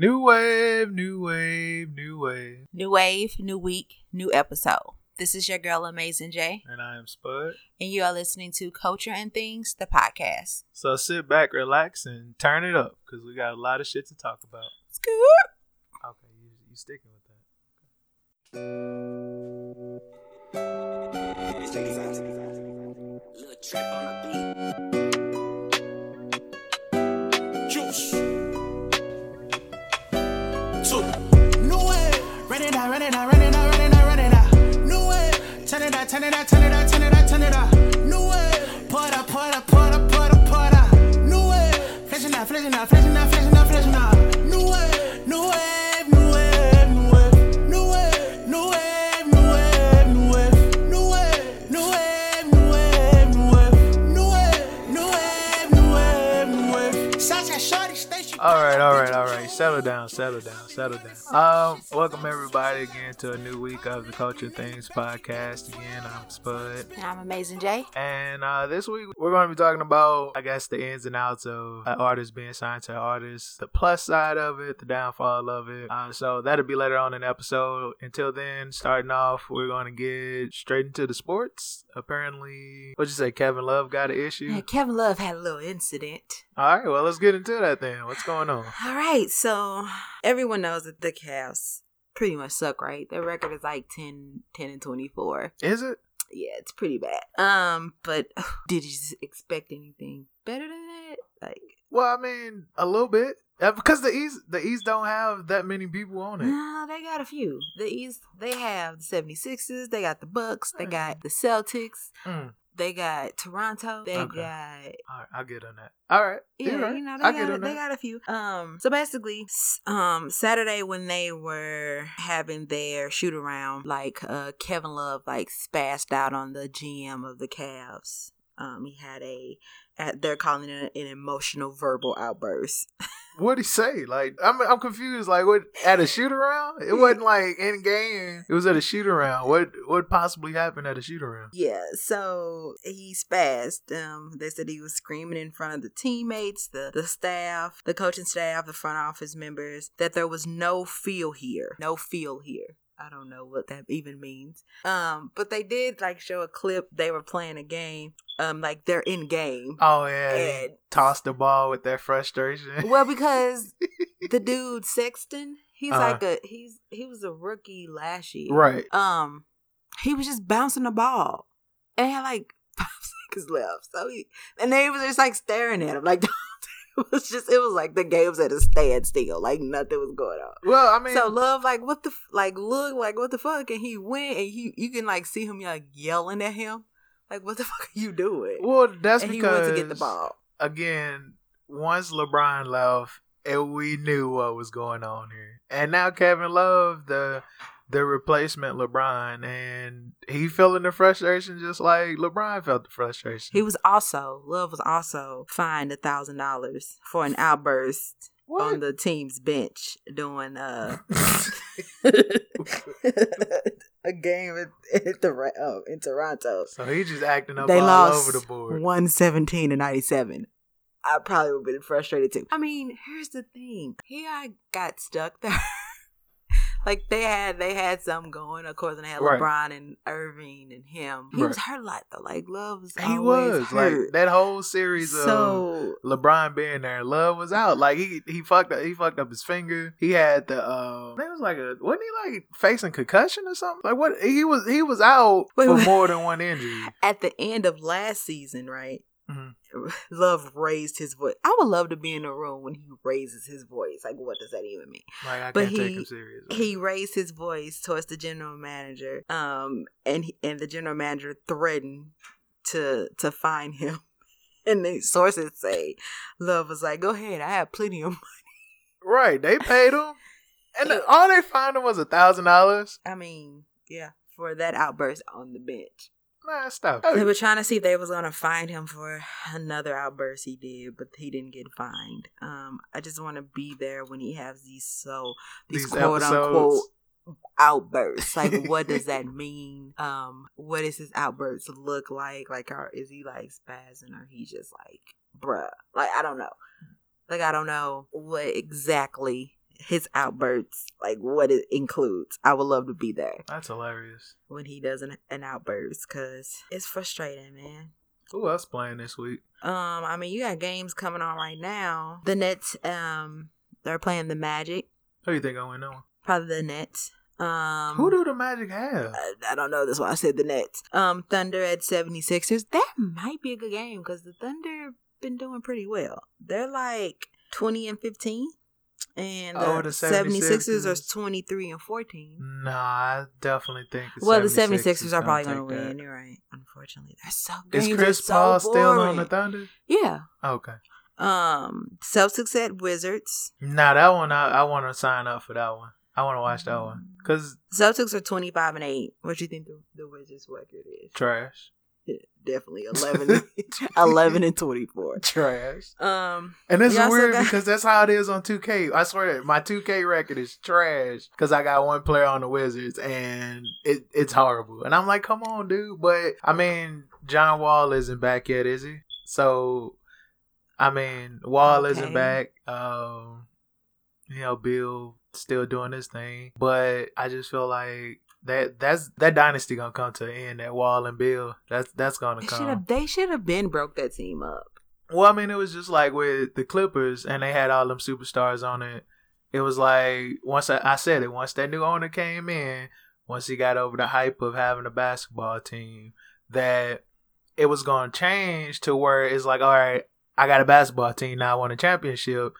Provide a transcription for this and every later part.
New wave, new wave, new wave. New wave, new week, new episode. This is your girl Amazing J, And I am Spud. and you are listening to Culture and Things, the podcast. So sit back, relax, and turn it up because we got a lot of shit to talk about. Scoot. Okay, you, you sticking with that. Little trip on the beat. Juice. Out, run it out, run it out, run it out, run out. New way. Turn it out, turn it out, turn it out, turn it out, turn it out. New way. Out, pour it out, pour it out, pour it out. New way. Flashing out, flashing out, flashing out, flashing out, Settle down, settle down, settle down. Um, welcome everybody again to a new week of the Culture Things podcast. Again, I'm Spud. And I'm Amazing J. And uh, this week we're going to be talking about, I guess, the ins and outs of an artist being signed to an artist, the plus side of it, the downfall of it. Uh, so that'll be later on in the episode. Until then, starting off, we're going to get straight into the sports. Apparently, what'd you say? Kevin Love got an issue. Yeah, Kevin Love had a little incident. All right, well, let's get into that then. What's going on? All right, so everyone knows that the Cavs pretty much suck, right? Their record is like 10, 10 and 24. Is it? Yeah, it's pretty bad. Um, but did you expect anything better than that? Like, Well, I mean, a little bit. Uh, because the East, the East don't have that many people on it. No, they got a few. The East, they have the 76ers, they got the Bucks, they got the Celtics, Mm. They got Toronto, they Okay. got All right, I'll get on that. All right. yeah, right. you know, they I get got on they got a few. Um, so basically, um, Saturday when they were having their shoot around, like uh, Kevin Love like spazzed out on the GM of the Cavs. Um, he had a, at, they're calling it an emotional verbal outburst. What'd he say? Like, I'm I'm confused. Like, what at a shoot around? It wasn't like in game. It was at a shoot around. What what possibly happened at a shoot around? Yeah, so he spazzed. Um, they said he was screaming in front of the teammates, the the staff, the coaching staff, the front office members that there was no feel here, no feel here. I don't know what that even means. Um, but they did like show a clip. They were playing a game. Um, like they're in game. Oh yeah, And- tossed the ball with that frustration. Well, because the dude Sexton, he's Uh-huh. like a he's he was a rookie last year. right. um he was just bouncing the ball and he had like five seconds left so he and they was just like staring at him like it was just it was like the game was at a standstill like nothing was going on. Well, I mean, so love like what the f- like look like what the fuck? And he went and he you can like see him like yelling at him. Like what the fuck are you doing? Well, that's and he because went to get the ball. again, once LeBron left, and we knew what was going on here, and now Kevin Love, the the replacement LeBron, and he feeling the frustration just like LeBron felt the frustration. he was also love was also fined a thousand dollars for an outburst what? on the team's bench doing uh a game at, at the oh, in Toronto. so he just acting up They all lost over the board. one seventeen to ninety seven. I probably would have been frustrated too. I mean, here's the thing: Here I got stuck there. Like they had they had something going. Of course, and they had Right. LeBron and Irving and him. He was Right. hurt a lot though. Like Love was He was hurt. like that whole series of so LeBron being there. Love was out. Like he he fucked up. He fucked up his finger. He had the um. It was like a wasn't he like facing concussion or something? Like what? He was he was out Wait, for wait. more than one injury. at the end of last season, right? Mhm. Love raised his voice. I would love to be in a room when he raises his voice. Like, what does that even mean? Like I But can't take he- him serious. He raised his voice towards the general manager, um, and he, and the general manager threatened to to fine him. And the sources say, Love was like, "Go ahead, I have plenty of money." right? They paid him, and the- all they fined him was a thousand dollars. I mean, yeah, for that outburst on the bench. Man, stop. They were trying to see if they was gonna find him for another outburst he did, but he didn't get fined. Um, I just want to be there when he has these so these, These quote episodes. unquote outbursts. Like, what does that mean? Um, what does his outbursts look like? Like, are, is he like spazzing or he just like, bruh? Like, I don't know. Like, I don't know what exactly his outbursts, like what it includes. I would love to be there That's hilarious. when he does an, an outburst because it's frustrating, man. Who else playing this week? Um, I mean, you got games coming on right now. The Nets, um, they're playing the Magic. Who do you think I win that one? Probably the Nets. Um, Who do the Magic have? I, I don't know. That's why I said the Nets. Um, Thunder at 76ers. That might be a good game because the Thunder been doing pretty well. They're like 20 and 15. And the, Oh, the 76ers, are 76ers. 23 and 14. Nah, I definitely think. well, the 76ers 76ers are probably going to that. win. You're right. Unfortunately, they're so good. Is Chris so Paul still on the. Thunder? Yeah. Okay. Um, Celtics at Wizards. Nah, that one I, I want to sign up for that one. I want to watch that one because Celtics are 25 and 8. What do you think the, the Wizards record is? trash, Definitely 11, 11 and 24. trash. Um, And it's weird got- because that's how it is on 2K. I swear, my 2K record is trash because I got one player on the Wizards and it, it's horrible. And I'm like, come on, dude. But I mean, John Wall isn't back yet, is he? So, I mean, Wall isn't back. Um, you know, Beal still doing his thing, but I just feel like that that's that dynasty gonna come to an end. That Wall and Beal, that's that's gonna they come. should have they should have been broke that team up. Well, I mean, it was just like with the Clippers, and they had all them superstars on it. It was like once I, I said it, once that new owner came in, once he got over the hype of having a basketball team, that it was going to change to where it's like, all right, I got a basketball team now, I won a championship.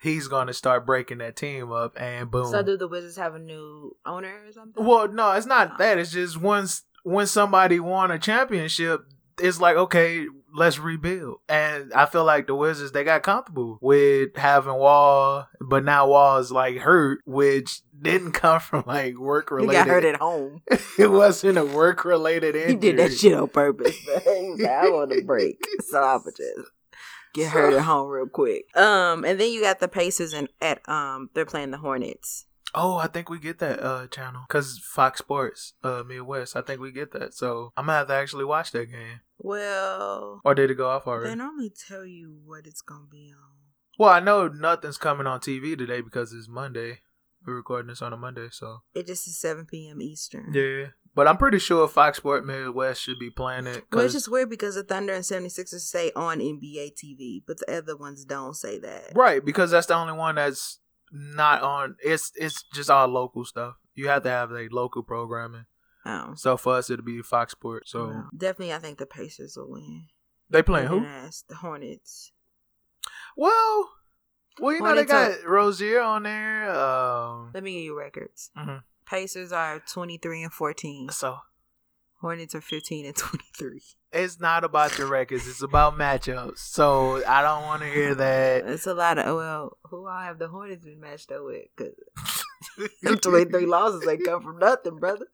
He's going to start breaking that team up, and boom. So do the Wizards have a new owner or something? Well, no, it's not oh. that. It's just once when somebody won a championship, it's like okay, let's rebuild. And I feel like the Wizards they got comfortable with having Wall, but now Wall is like hurt, which didn't come from like work related. he got hurt at home. it wasn't a work related injury. He did that shit on purpose. But he was like, I want a break, so I'm gonna just get hurt at home real quick. Um, and then you got the Pacers and at um they're playing the Hornets. Oh, I think we get that uh channel because Fox Sports uh Midwest. I think we get that, so I'm gonna have to actually watch that game. Well, Or did it go off already? they normally tell you what it's gonna be on. Well, I know nothing's coming on TV today because it's Monday. We're recording this on a Monday, so It just is 7 p.m. Eastern. yeah. But I'm pretty sure Fox Sport Midwest should be playing it. Well, it's just weird because the Thunder and 76ers say on NBA TV, but the other ones don't say that. right because that's the only one that's not on. It's it's just all local stuff. You have to have like local programming. Oh. So for us, it'll be Fox Sports. So Well, definitely, I think the Pacers will win. they playing who? Ass, the Hornets. Well, well, you know they got Rozier on there. Um, Let me give you records. Mhm. Pacers are 23 and 14. so Hornets are 15 and 23. it's not about the records; it's about matchups. So I don't want to hear that. It's a lot of, well, who all have the Hornets been matched up with? Because them 23 losses ain't come from nothing, brother.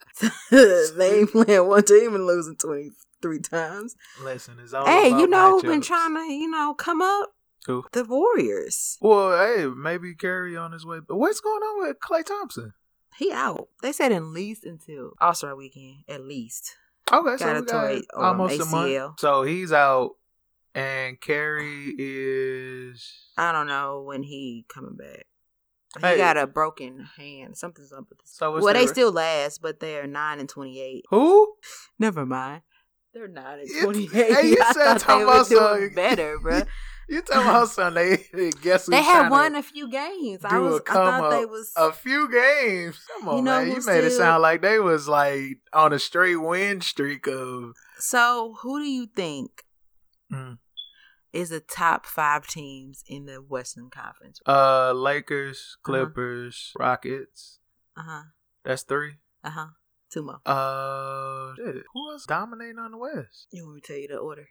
they ain't playing one team and losing 23 times. Listen, it's all hey, you know, been trying to, you know, come up. Who? The Warriors. Well, hey, maybe Curry on his way. But what's going on with Klay Thompson? He out. They said at least until All Star weekend, at least. Okay, so Got we a got um, almost a month. So he's out, and Curry is. I don't know when he coming back. He Hey. got a broken hand. Something's up with this. So well, they still last, but they're nine and twenty eight. Who? Never mind. They're nine and twenty eight. hey, you I said thought talking they were doing better, bro. You talking about Sunday? Guess who's they had won a few games. I was. I thought they was. a few games. Come on, You know man. You made it sound like they was like on a straight win streak of. so, who do you think Mm. is the top five teams in the Western Conference? Uh, Lakers, Clippers, Rockets. Uh huh. That's three. Uh huh. Two more. Uh, shit. who else dominating on the West? You want me to tell you the order?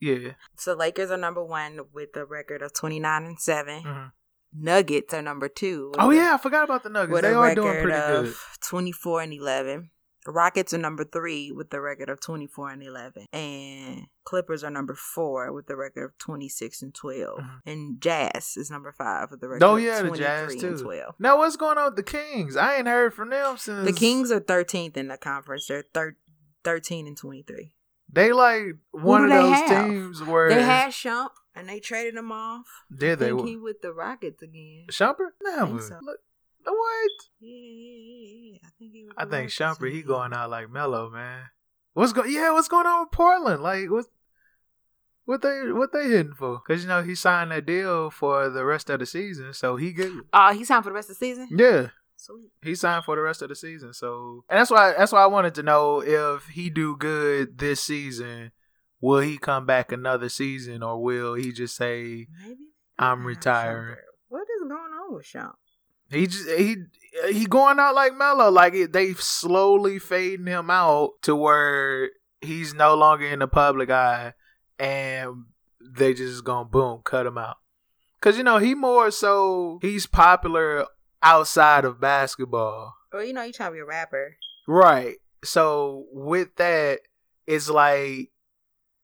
Yeah. So Lakers are number one with a record of twenty nine and 7 Mhm. Nuggets are number two. Oh a- yeah, I forgot about the Nuggets. They are doing pretty good. twenty four and eleven. The Rockets are number three with the record of twenty four and eleven, and Clippers are number four with the record of twenty six and 12 Mhm. and Jazz is number five with the record. Oh of yeah, the 23 Jazz and too. twelve. Now what's going on with the Kings? I ain't heard from them since The Kings are thirteenth in the conference. They're thir- thirteen and twenty three. They like one of those have? teams where They had Shump And they traded him off. Did they? think he with the Rockets again. Shumpert? Never. so. Look, what? Yeah, yeah, yeah. I think he. I think Shumpert, he going out like Melo, man. What's going? Yeah, what's going on with Portland? Like, what? What they what they hitting for? Because you know he signed that deal for the rest of the season, so he good. Oh, he signed for the rest of the season. Yeah, Sweet. he signed for the rest of the season. So and that's why that's why I wanted to know if he do good this season, will he come back another season or will he just say Maybe. I'm retiring? What is going on with Shump? He just he he going out like Melo, like it, they slowly fading him out to where he's no longer in the public eye, and they just gonna boom cut him out. Cause you know he more so he's popular outside of basketball, Well, you know, you're trying to be a rapper. right? So with that, it's like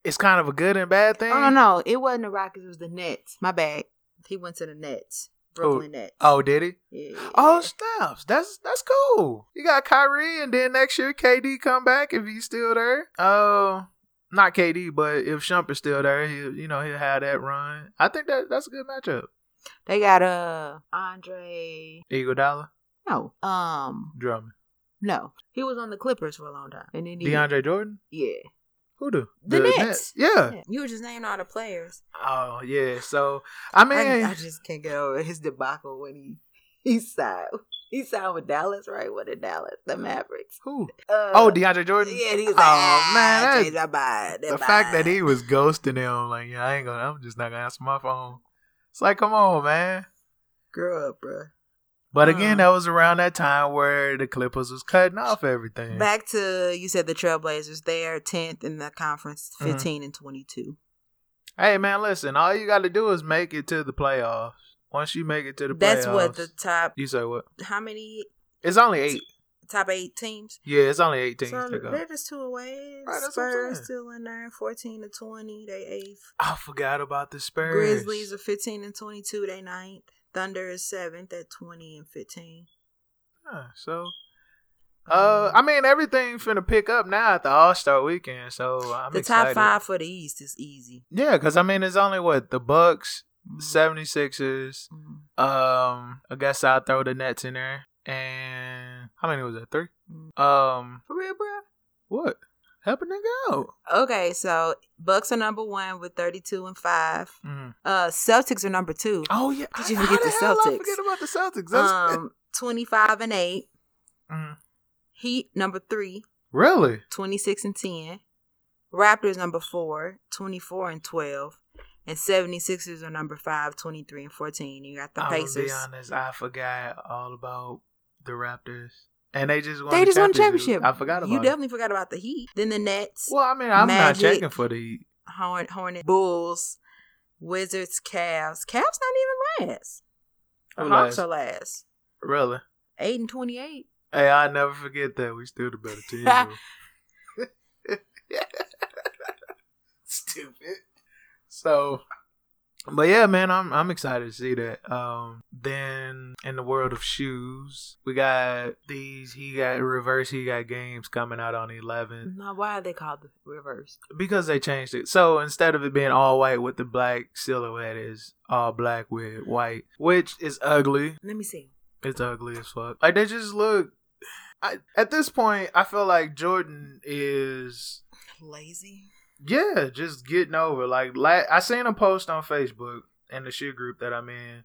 it's kind of a good and bad thing. Oh no, no, it wasn't the Rockets. It was the Nets. My bad. He went to the Nets. Oh. Brooklyn Nets. Oh, did he? yeah. Oh, snaps. That's that's cool. You got Kyrie, and then next year KD come back if he's still there. Oh, not KD, but if Shump is still there, he you know he'll have that run. I think that that's a good matchup. They got uh Andre. Iguodala, No, um, Drummond, no, he was on the Clippers for a long time, and then he, DeAndre Jordan. yeah, Who do The Nets. Yeah. yeah. You were just naming all the players. Oh yeah. So I mean, I, I just can't get over his debacle when he he signed. He signed with Dallas, right? With the Dallas, the Mavericks. who? Uh, Oh, DeAndre Jordan. Yeah, and he was Oh, like, ah, man, that- change my mind. the fact that he was ghosting him, like, yeah, I ain't gonna, I'm just not gonna answer my phone. It's like, come on, man. grew up, bro. But again, Uh. that was around that time where the Clippers was cutting off everything. Back to you said the Trailblazers. They are tenth in the conference, Mhm. 15 and twenty two. Hey man, listen, all you got to do is make it to the playoffs. Once you make it to the playoffs, That's what the top. you say. What? How many It's only eight. Top eight teams? Yeah, it's only eight teams So to go. they're just two away. Right, that's what I'm Spurs still in there, fourteen to twenty. They eighth. I forgot about the Spurs. Grizzlies are fifteen and twenty two. They ninth. Thunder is seventh at twenty and fifteen. Huh, so, uh, I mean, everything finna pick up now at the All Star weekend. So I'm the excited. top five for the East is easy. Yeah, because I mean, it's only what the Bucks, Mhm. 76ers. Mhm. Um, I guess I'll throw the Nets in there. And how many was that? Three. Um, For real, bro. what? Nigga out. Okay, so Bucks are number one with thirty two and five. Mhm. Uh, Celtics are number two. Oh yeah, Did you forget the hell I forget about the Celtics. That's, Um, twenty five and eight. Mhm. Heat number three, Really? 26 and 10. Raptors number four, 24 and 12. And 76ers are number five, 23 and 14. You got the I'm Pacers. be honest. I forgot all about the Raptors, and they just won. They the just won the championship. I forgot about. You it. forgot about the Heat. Then the Nets, Well, I mean, I'm Magic. not checking for the Heat. Horn, Hornet, Bulls, Wizards, Cavs. Cavs not even last. The Hawks are last. Really? 8 and 28. Hey, I never forget that. We still the better team. Stupid. So, but yeah, man, I'm I'm excited to see that. Um, then in the world of shoes, we got these. He got reverse. He got games coming out on 11 Now, why are they called the reverse? because they changed it. So instead of it being all white with the black silhouette, is all black with white, which is ugly. Let me see. It's ugly as fuck. Like they just look. I, at this point, I feel like Jordan is Lazy. Yeah, just getting over. Like la- I seen a post on Facebook in the shoe group that I'm in.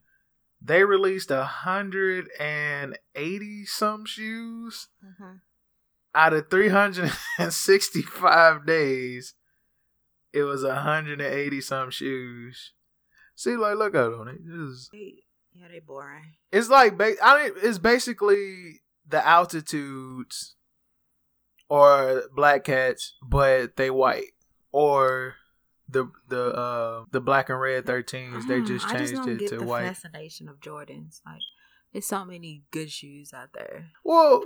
They released a hundred and eighty some shoes Mm-hmm. out of three hundred and sixty five days. It was a hundred and eighty some shoes. See, like look out on it. Just yeah, they boring. It's like ba- I mean, it's basically the altitudes or black cats, but they white or the the uh the black and red thirteens. They Mm, just changed don't it to the white. fascination of Jordans. Like, there's so many good shoes out there. Well,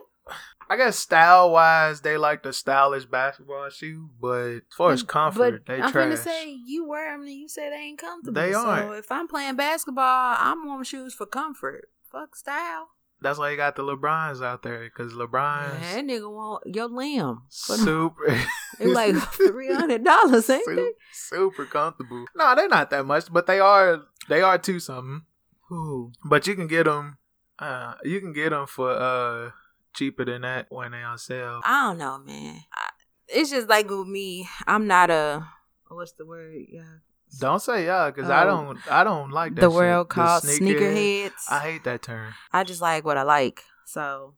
I guess style wise, they like the stylish basketball shoe, but as far as Mm, comfort, but they I'm trash. gonna say you wear them and you say they ain't comfortable. They aren't. if I'm playing basketball, I'm wearing shoes for comfort. Fuck style. That's why you got the LeBrons out there because LeBron's that nigga want your limb. super. They like three hundred dollars, ain't super, they? super comfortable. No, they're not that much, but they are. They are two something. Who? But you can get them. Uh, you can get them for uh cheaper than that when they on sale. I don't know, man. I, it's just like with me. I'm not a what's the word? Yeah, Don't say yeah, because I Oh. don't. I don't like that. the shit. world The called sneakerheads. I hate that term. I just like what I like. So,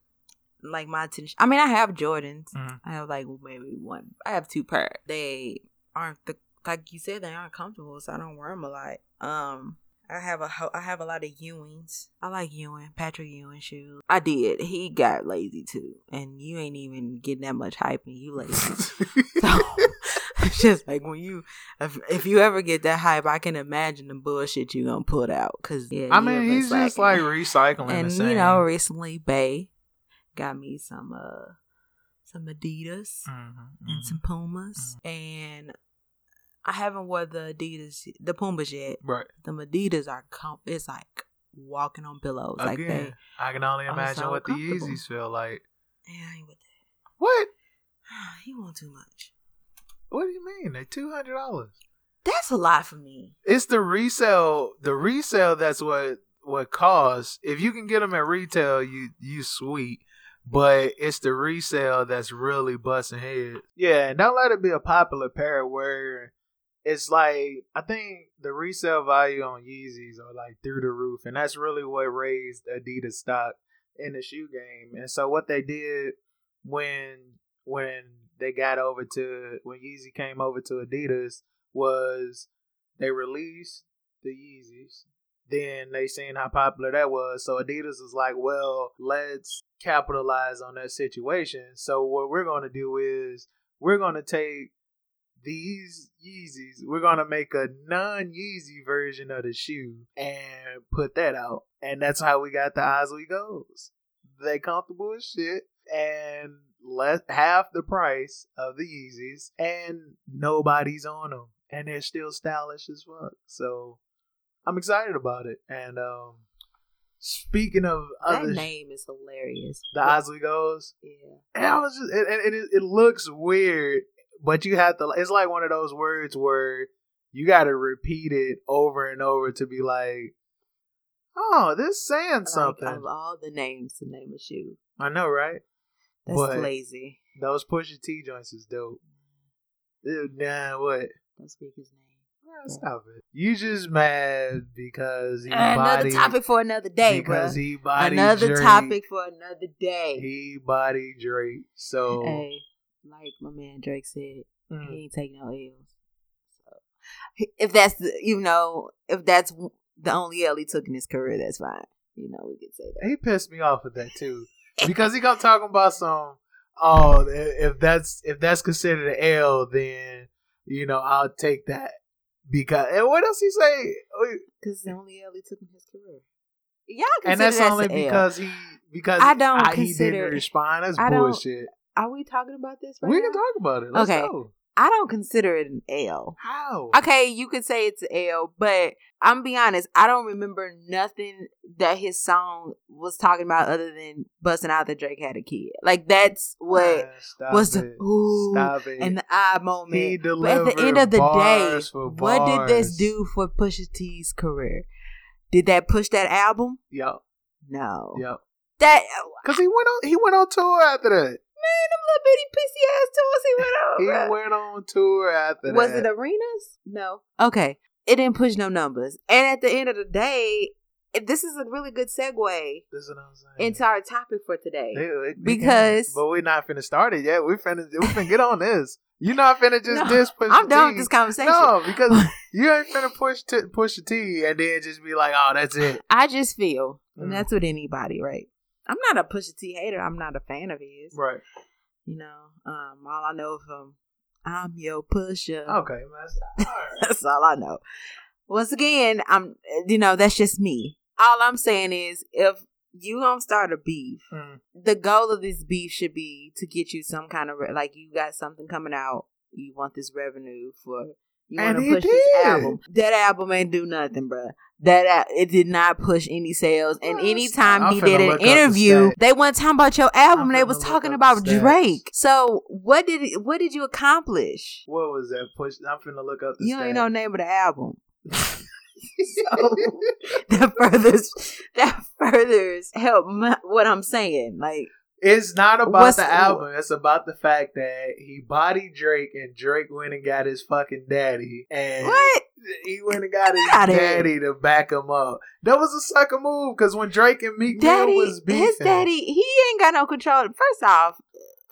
like my attention. I mean, I have Jordans. Mhm. I have like maybe one. I have two pair. They aren't the like you said. They aren't comfortable, so I don't wear them a lot. Um, I have a ho- I have a lot of Ewings. I like Ewing, Patrick Ewing shoes. I did. He got lazy too, and you ain't even getting that much hype, and you lazy. So it's just like when you, if, if you ever get that hype, I can imagine the bullshit you gonna put out. Cause yeah, I mean, he's just like recycling and the same. you know, recently Bay got me some uh some Adidas Mhm, and mhm. some Pumas, and I haven't wore the Adidas, the Pumas yet. right The Adidas are com- it's like walking on pillows, like they. I can only imagine so what the. Yeezys feel like. Yeah, I ain't with that. What? You want too much. What do you mean? They two hundred dollars. That's a lot for me. It's the resale. The resale. That's what what costs. If you can get them at retail, you you sweet. But it's the resale that's really busting heads. Yeah, and don't let it be a popular pair where it's like I think the resale value on Yeezys are like through the roof, and that's really what raised Adidas stock in the shoe game. And so what they did when when they got over to when Yeezy came over to Adidas was they released the Yeezys. Then they seen how popular that was. So Adidas was like, well, let's capitalize on that situation. So what we're gonna do is we're gonna take these Yeezys, we're gonna make a non Yeezy version of the shoe and put that out. And that's how we got the Ozweegos. They comfortable as shit and less half the price of the Yeezys and nobody's on them. And they're still stylish as fuck. So I'm excited about it. And um speaking of That other name is hilarious. the Ozweegos, Yeah. and I was just, and, and it, it looks weird, but you have to. It's like one of those words where you got to repeat it over and over to be like, "Oh, this saying Like, something." of all the names to name a shoe, I know, right? That's But- lazy. Those Pusha T joints is dope. Dude, nah, what? Don't speak his name. Nah, Stop it. You just mad because he body Another topic for another day, because bro. he bodied Another Drake. topic for another day. He body Drake. So Hey, like my man Drake said, mm, he ain't taking no L's. So if that's the, you know, if that's the only L he took in his career, that's fine. You know, we could say that. he pissed me off with that too because he got talking about some oh if that's if that's considered an L then you know I'll take that because and what else he say oh, Because the only L he took in his career. Y'all and that's that only a L. because he because I don't I, he consider- didn't respond that's I bullshit Are we talking about this right we now? can talk about it Let's Okay. go. I don't consider it an L. how Okay, you could say it's an L, but I'm be honest, I don't remember nothing that his song was talking about other than busting out that Drake had a kid. Like that's what stop was it. the ooh stop it and the eye moment. he But at the end of the day, what did this do for Pusha T's career? Did that push that album? yep No. yep That because he went on he went on tour after that man, them little bitty pissy ass tours he went on. he bruh. went on tour after that Was it arenas? No. Okay. It didn't push no numbers. And at the end of the day, this is a really good segue This is what I'm into our topic for today. Because- but we're not finna start it yet. We're finna we finna get on this. You're not finna just No, diss push I'm done with this conversation. No, because you ain't finna push t- push the T and then just be like, oh, that's it. I just feel, Mm. and that's with anybody, right? I'm not a Pusha T hater. I'm not a fan of his. Right. You know, um, all I know from I'm your pusher. Okay, man. All right. That's all I know. Once again, I'm you know, that's just me. All I'm saying is if you gonna start a beef, Mm. the goal of this beef should be to get you some kind of re- like you got something coming out, you want this revenue for you want to push this album. That album ain't do nothing, bruh. That uh, it did not push any sales. And Well, anytime I'm he did an up the interview, they weren't talking about your album. They was talking about the. Drake. So what did it, what did you accomplish? What was that push? I'm finna look up the You stat. ain't know the name of the album. so that furthers that furthers help my, what I'm saying. Like It's not about What's- the album. It's about the fact that he bodied Drake and Drake went and got his fucking daddy. And what? he went and got his Get outta here. daddy to back him up. That was a sucker move because when Drake and Meek Mill was beefing, his daddy, he ain't got no control. First off,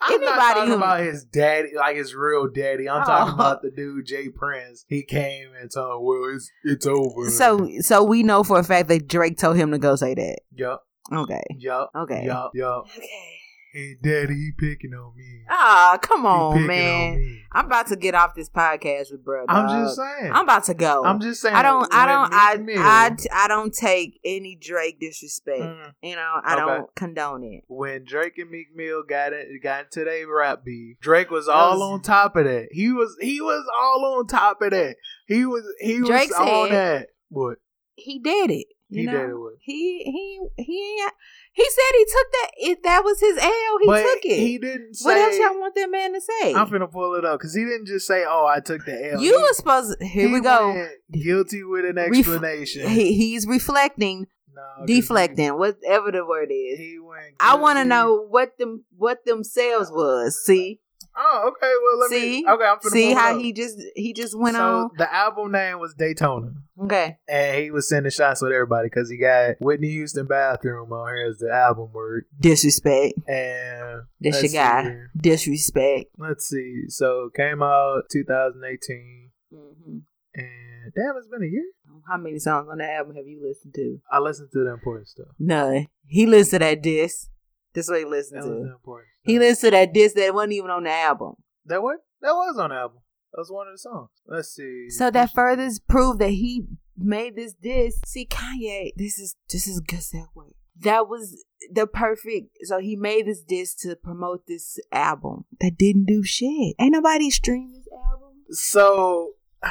I'm not talking who- about his daddy, like his real daddy. I'm Oh. talking about the dude J. Prince. He came and told, "Well, it's it's over." so so we know for a fact that Drake told him to go say that. yup, Okay. yup, Okay. yup, yup. Okay. Hey, daddy, he picking on me. Ah, come on, man. me. I'm about to get off this podcast with bro. I'm just saying. I'm about to go. I'm just saying. I don't. I don't. I, I. I don't take any Drake disrespect. Mm. You know, I Okay. don't condone it. when Drake and Meek Mill got it, got into their rap beef, Drake was all was- on top of that. He was he was all on top of that. He was he was Drake on said- that. What He did it. You He know? did it? He he he. ain't- He said he took that. If that was his L, he but took it. he didn't say. what else y'all want that man to say? I'm finna pull it up because he didn't just say, "Oh, I took the L." you He- were supposed. Here he we go. Guilty with an Ref- explanation. He, he's reflecting, No, deflecting, whatever the word is. He, he went. I want to know what them what them sales was. See, Oh, okay. Well, let See? me. Okay, I'm see how up. he just he just went so on. the album name was Daytona. Okay, And he was sending shots with everybody because he got Whitney Houston bathroom on here as the album word. disrespect. And this your guy. here. Disrespect. Let's see. So came out 2018, hmm and damn, it's been a year. How many songs on the album have you listened to? I listened to the important stuff. None. He listened to that disc. That's what he listened That to. important. He listened to that disc that wasn't even on the album. that what? That was on the album. That was one of the songs. Let's see. So that further proved that he made this disc. See, Kanye, this is this is good segue. That was the perfect. So he made this disc to promote this album that didn't do shit. Ain't nobody stream this album. So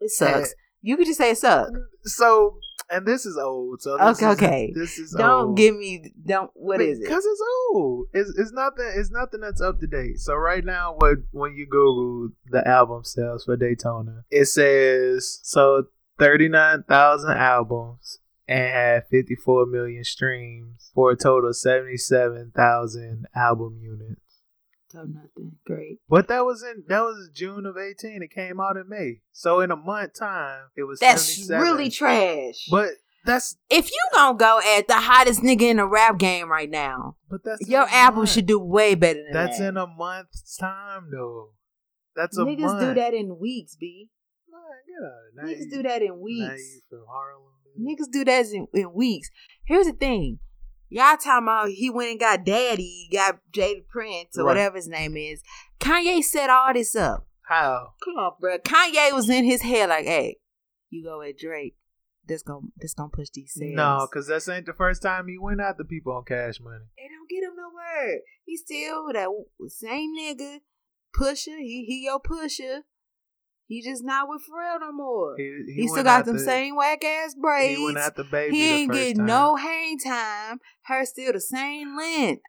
It sucks. Eh. You could just say it sucks. so and this is old. So this Okay, is, okay. This is Don't old. give me. Don't. What is it? Because it's old. It's it's nothing. It's nothing that's up to date. So right now, what when you Google the album sales for Daytona, it says so thirty nine thousand albums and had fifty four million streams for a total of seventy seven thousand album units. So nothing. Great. But that was in that was June of eighteen. It came out in May. So in a month time, it was That's really trash. But that's if you gonna go at the hottest nigga in the rap game right now, but that's your album month. should do way better than That's that. in a month's time though. That's a Niggas month. do that in weeks, b. Man, get out of here. Now Niggas you- do that in weeks. you from Harlem. Niggas do that in, in weeks. Here's the thing. Y'all talking about he went and got daddy, got Jada Prince or Right. whatever his name is. Kanye set all this up. How? Come on, bro. Kanye was in his head like, hey, you go at Drake. This gonna this gonna push these sales. No, because this ain't the first time he went after people on cash money. It don't get him nowhere. He still that same nigga, pusher. He he your pusher. He just not with Pharrell no more. He, He, still got them after- same whack ass braids. He went after baby. He the ain't getting no hang time. Her still the same length.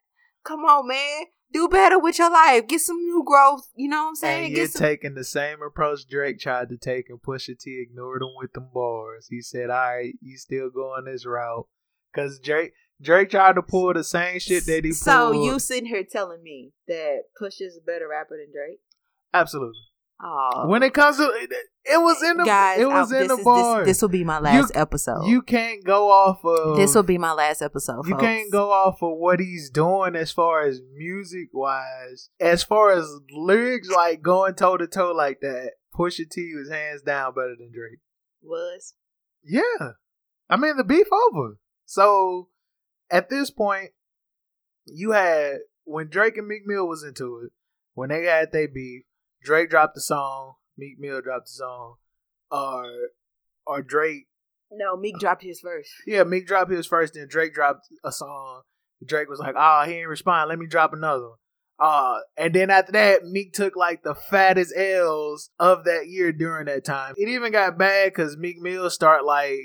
Come on, man. Do better with your life. Get some new growth. You know what I'm saying? And you're some. taking the same approach Drake tried to take, and Pusha T ignored him with them bars. He said, "All right, you still going this route?" Because Drake Drake tried to pull the same shit that he pulled. so you sitting here telling me that Pusha's a better rapper than Drake? absolutely. Oh, When it comes to it, it was in the guys, it was I- in this the is- bars. This, this will be my last You- episode. you can't go off of this will be my last episode. You folks. can't go off of what he's doing as far as music wise. As far as lyrics, like going toe to toe like that, Pusha T was hands down better than Drake. Was Yeah. I mean the beef over. So at this point, you had when Drake and Meek Mill was into it, when they had their beef, Drake dropped the song, Meek Mill dropped the song, or or Drake no Meek dropped his first. yeah, Meek dropped his first, then Drake dropped a song. Drake was like, "Oh, he ain't respond. Let me drop another one." Uh, and then after that, Meek took like the fattest L's of that year during that time. It even got bad because Meek Mill start like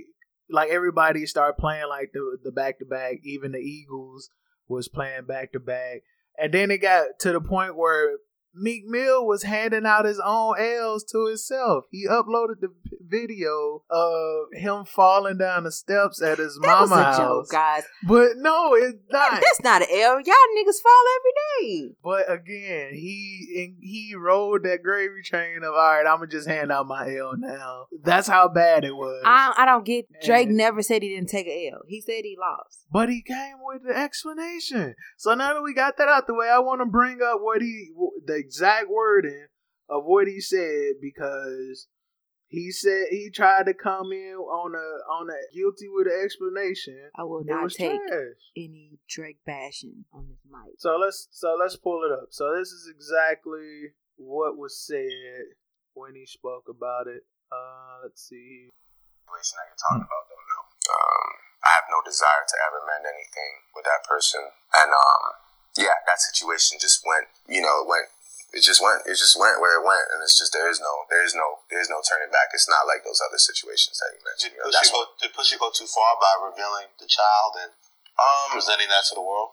like everybody started playing like the the back to back. Even the Eagles was playing back to back. And then it got to the point where Meek Mill was handing out his own L's to himself. He uploaded the video of him falling down the steps at his That was mama a house. joke, guys. But no, it's not. That's not an L. Y'all niggas fall every day. But again, he he rode that gravy train of all right. I'm gonna just hand out my L now. That's how bad it was. I, I don't get. Drake And- never said he didn't take a L. He said he lost. but he came with the explanation. So now that we got that out the way, I want to bring up what he the exact wording of what he said because he said he tried to come in on a on a guilty with an explanation. I will not was take trash. any Drake bashing on this mic. So let's so let's pull it up. So this is exactly what was said when he spoke about it. Uh, let's see. situation that you're talking about, though. No, um, I have no desire to ever mend anything with that person, and um, yeah, that situation just went. You know, it went. It just went. It just went where it went, and it's just there is no, there is no, there is no turning back. It's not like those other situations that you mentioned. Did You know, Pusha that's go, did go too far by revealing the child and um, presenting that to the world?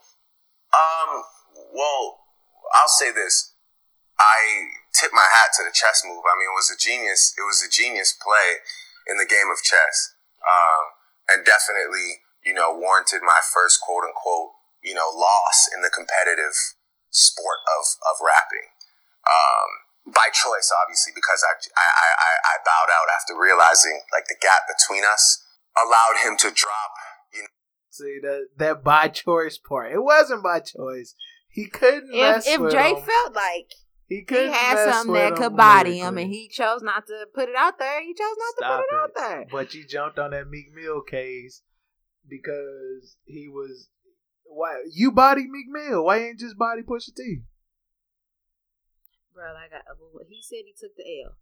Um, well, I'll say this. I tip my hat to the chess move. I mean, it was a genius. It was a genius play in the game of chess, um, and definitely, you know, warranted my first quote unquote, you know, loss in the competitive sport of of rapping. Um, by choice, obviously, because I, I, I, I bowed out after realizing like the gap between us allowed him to drop, you know. See that that by choice part. It wasn't by choice. He couldn't If mess if with Drake him. felt like he he couldn't had something that could body him lyrically. and he chose not to put it out there, he chose not Stop to put it, it. out there. But you jumped on that Meek Mill case because he was why you body Meek Mill. Why ain't just body Pusha T? Bro, I, he said he took the L.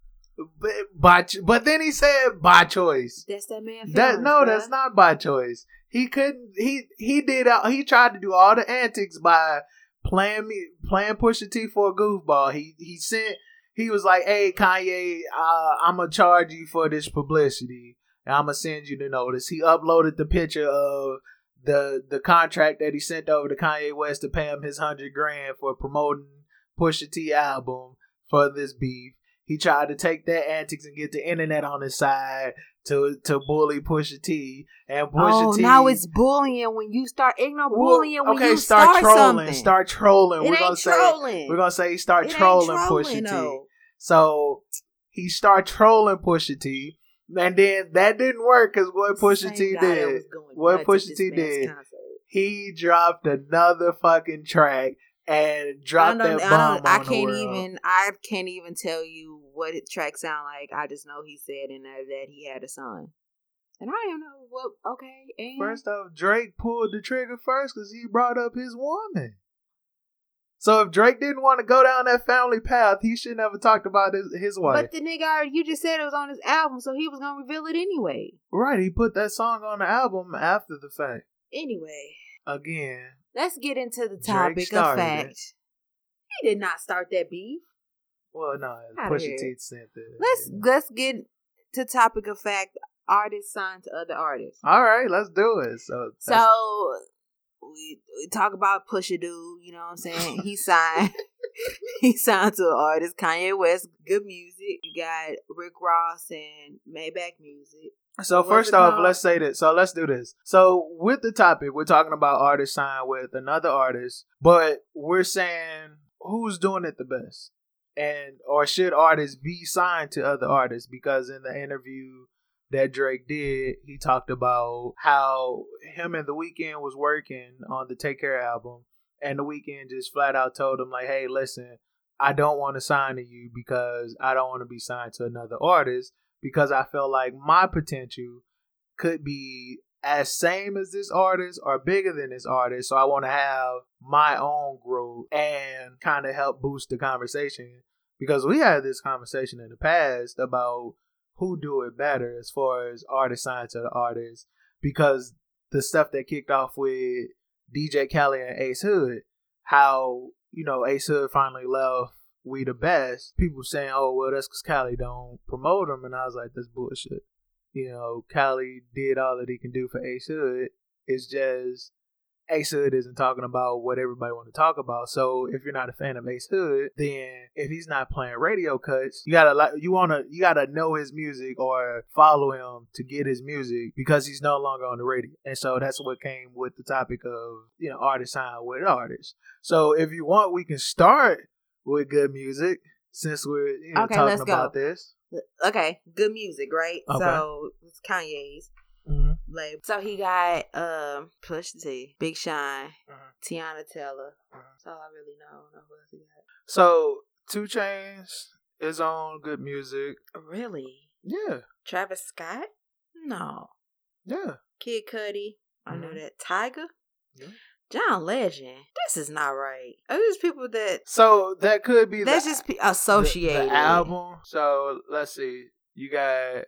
But by but then he said by choice. That's that man. That no, bruh. that's not by choice. He couldn't. He he did. all- He tried to do all the antics by playing me playing Pusha T for a goofball. He he sent. He was like, "Hey Kanye, uh, I'm gonna charge you for this publicity. And I'm gonna send you the notice." He uploaded the picture of the the contract that he sent over to Kanye West to pay him his hundred grand for promoting Pusha T album for this beef. He tried to take that antics and get the internet on his side to to bully Pusha T and Pusha oh, T. now it's bullying when you start. No Well, bullying when okay, you start, start, trolling. something. Start trolling. it we're ain't gonna say trolling. we're gonna say he start It trolling, trolling, Pusha T. So he start trolling Pusha T, and then that didn't work because what Pusha T did, what Pusha T did, concert. he dropped another fucking track and I that I, bomb I the can't even. I can't even tell you what it track sound like. I just know he said in there that he had a son, and I don't know what. Okay, and First off, Drake pulled the trigger first because he brought up his woman. So if Drake didn't want to go down that family path, he should never have talked about his, his wife. but the nigga. You just said it was on his album, so he was gonna reveal it anyway. right, he put that song on the album after the fact. Anyway, Again, let's get into the topic of fact. it. He did not start that beef. well, no, Outta Pusha. T sent it. Let's let's get to topic of fact. Artists signed to other artists. All right, let's do it. So, So we, we talk about Pusha Dude, you know what I'm saying? He signed he signed to an artist, Kanye West, good music. You got Rick Ross and Maybach Music. So first off, let's say this. So let's do this. So with the topic, we're talking about artists signed with another artist, but we're saying who's doing it the best, and or should artists be signed to other artists? Because in the interview that Drake did, he talked about how him and The Weeknd was working on the Take Care album, and The Weeknd just flat out told him like, "Hey, listen, I don't want to sign to you because I don't want to be signed to another artist." because I feel like my potential could be as same as this artist or bigger than this artist. So I want to have my own growth and kind of help boost the conversation because we had this conversation in the past about who do it better as far as artist signed to the artist because the stuff that kicked off with DJ Khaled and Ace Hood, how you know, Ace Hood finally left We the Best, people saying, oh, well, that's because Khaled don't promote him. And I was like, that's bullshit. You know, Khaled did all that he can do for Ace Hood. It's just Ace Hood isn't talking about what everybody want to talk about. So if you're not a fan of Ace Hood, then if he's not playing radio cuts, you gotta like you wanna you gotta know his music or follow him to get his music because he's no longer on the radio. And so that's what came with the topic of you know artist sign with artists. So if you want, we can start with good music since we're you know, Okay, talking about this. Okay, good music, right? Okay. So it's Kanye's. Label. So he got um Pusha T, Big Sean, Mhm. Teyana Taylor. Mhm. That's all I really know. I know who else he got. So 2 Chainz is on good music. Really? Yeah, Travis Scott? No. yeah. Kid Cudi. I know Mhm. that. Tiger? Yeah. John Legend. This is not right. Are these people that So that could be that's the, just pe- the- associated? the, album. So let's see. You got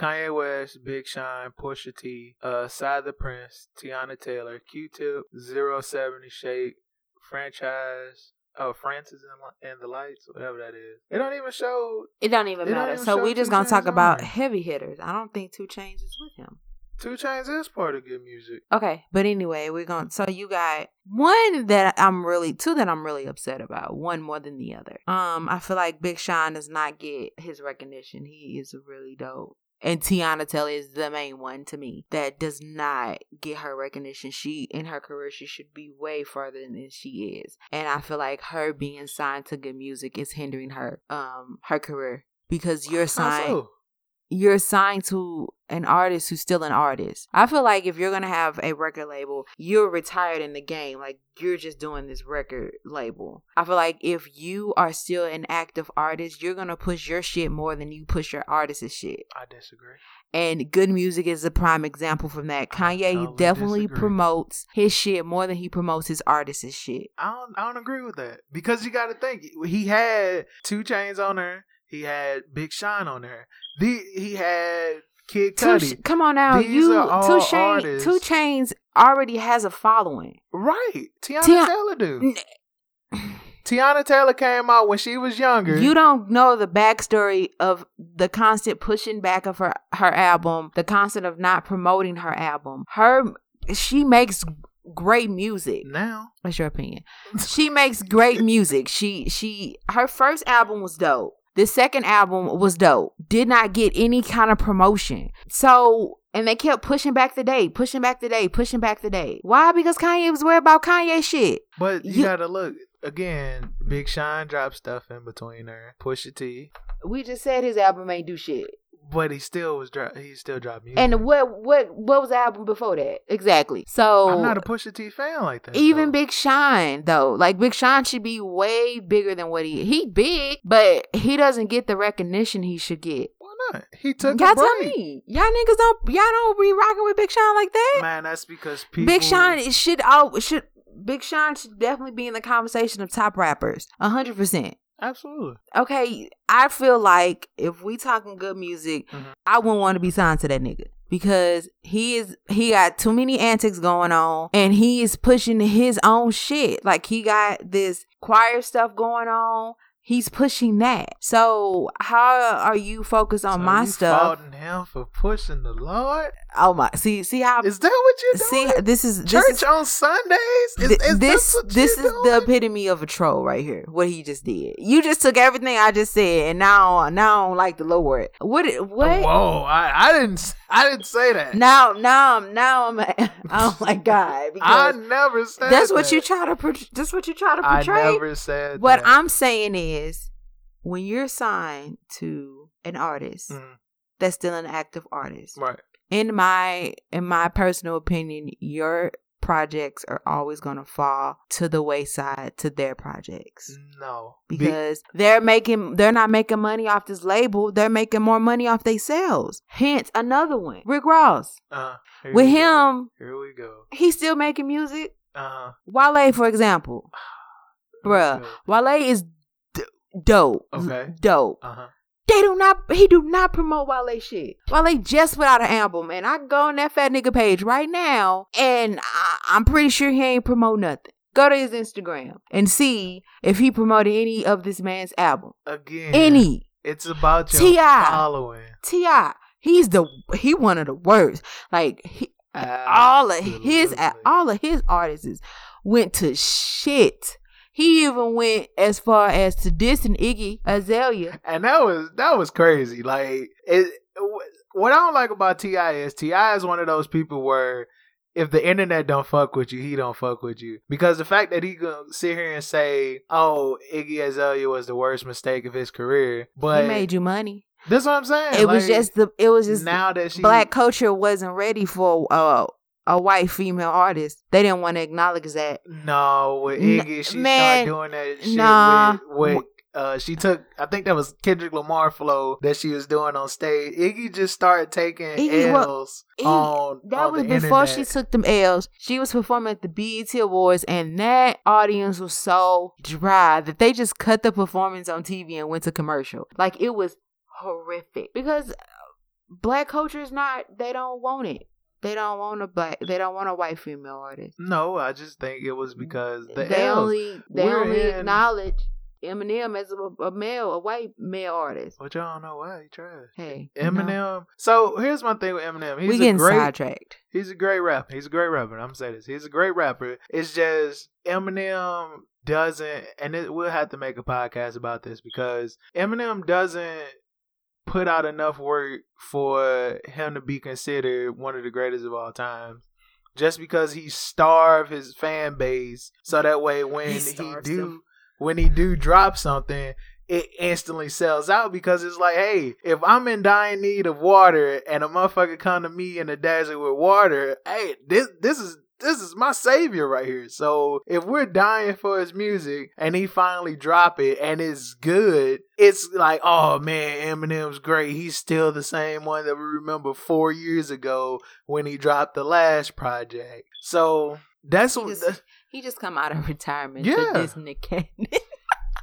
Kanye West, Big Sean, Pusha T, uh, CyHi the Prynce, Teyana Taylor, Q-Tip, Zero Seventy Shake, Franchise. Oh, Francis and, and the Lights, whatever that is. It don't even show. It don't even It don't matter. even so we just gonna talk about heavy hitters. I don't think 2 Chainz is with him. 2 Chainz is part of good music. Okay, but anyway, we're going. to So you got one that I'm really, two that I'm really upset about. One more than the other. Um, I feel like Big Sean does not get his recognition. He is really dope. And Teyana Taylor is the main one to me that does not get her recognition. She in her career, she should be way farther than she is. And I feel like her being signed to good music is hindering her um her career because you're signed so? you're signed to an artist who's still an artist. I feel like if you're gonna have a record label, you're retired in the game. Like you're just doing this record label. I feel like if you are still an active artist, you're gonna push your shit more than you push your artist's shit. I disagree. And good music is a prime example from that. Kanye totally definitely disagree. promotes his shit more than he promotes his artist's shit. I don't I don't agree with that because you got to think he had 2 Chainz on her. He had Big Sean on there. The he had Kid Cudi. Come on now, These you two chain 2 Chainz already has a following. right, Teyana Tia- Taylor do. Teyana Taylor came out when she was younger. You don't know the backstory of the constant pushing back of her her album, the constant of not promoting her album. Her she makes great music. now. What's your opinion? She makes great music. She she her first album was dope. The second album was dope. Did not get any kind of promotion. So and they kept pushing back the date, pushing back the date, pushing back the date. Why? Because Kanye was worried about Kanye shit. But you, You- gotta look again. Big Sean dropped stuff in between there. Pusha T, We just said his album ain't do shit. But he still was dro- he still dropped music. And what what what was the album before that? Exactly. So I'm not a Pusha T fan like that. even though. Big Sean though, like Big Sean should be way bigger than what he he big, but he doesn't get the recognition he should get. Why not? He took Y'all tell me, y'all niggas don't y'all don't be rocking with Big Sean like that. Man, that's because people. Big Sean should oh should Big Sean should definitely be in the conversation of top rappers, a hundred percent. Absolutely. okay, I feel like if we talking good music, Mhm. I wouldn't want to be signed to that nigga because he is he got too many antics going on and he is pushing his own shit. Like he got this choir stuff going on. He's pushing that. So how are you focused on So my you stuff? faulting him for pushing the Lord? Oh my! See, see how Is that what you're see this is this Church is, on Sundays? Is, is this this is doing? the epitome of a troll right here. What he just did. You just took everything I just said, and now now I don't like the Lord. What? it- What? Whoa! I, I didn't I didn't say that. Now now I'm now I'm I don't like God I never said that. that's what that. you try to portray. That's what you try to portray. I never said what that. I'm saying is, when you're signed to an artist Mhm. that's still an active artist, right. in my in my personal opinion, your projects are always going to fall to the wayside to their projects. No. Be- because they're making they're not making money off this label. They're making more money off they sales. Hence another one rick ross. Uh, with we go. him Here we go. he's still making music. Uh, wale for example. Bruh wale is d- dope. Okay. dope. Uh huh. They do not he do not promote Wale shit. Wale just put out an album and I go on that fat nigga page right now and I, I'm pretty sure he ain't promote nothing. Go to his Instagram and see if he promoted any of this man's album. Again, Any. It's about your T.I. following. T.I., he's the he one of the worst. Like he, all of his all of his artists went to shit. He even went as far as to dissing Iggy Azalea. and that was that was crazy. Like it, what I don't like about T.I. is T.I. is one of those people where if the internet don't fuck with you, he don't fuck with you. Because the fact that he gonna sit here and say, "Oh, Iggy Azalea was the worst mistake of his career," but he made you money. that's what I'm saying. It was just the it was just now that she black culture wasn't ready for uh, a white female artist. They didn't want to acknowledge that. No, with Iggy, she man, started doing that shit nah. with, with uh she took I think that was Kendrick Lamar flow that she was doing on stage. Iggy just started taking Iggy L's Iggy- on That on was before internet. she took them L's. She was performing at the BET Awards, and that audience was so dry that they just cut the performance on TV and went to commercial. Like it was horrific because uh, black culture is not. They don't want it. They don't want a black. They don't want a white female artist. No, I just think it was because the they L's. only they only in- acknowledge Eminem as a, a male, a white male artist. But y'all don't know why he trash. Hey, Eminem. So here's my thing with Eminem. He's we a getting great sidetracked. He's a great rapper. He's a great rapper. I'm gonna say this. He's a great rapper. It's just Eminem doesn't, and it, we'll have to make a podcast about this because Eminem doesn't put out enough work for him to be considered one of the greatest of all time. Just because he starved his fan base, so that way when He he, do them. when he do drop something, it instantly sells out because it's like, hey, if I'm in dying need of water and a motherfucker come to me in the desert with water, hey, this this is this is my savior right here. So if we're dying for his music and he finally drop it and it's good, it's like, oh man, Eminem's great. He's still the same one that we remember four years ago when he dropped the last project. So that's He what. just, he just come out of retirement Yeah. to diss Cannon.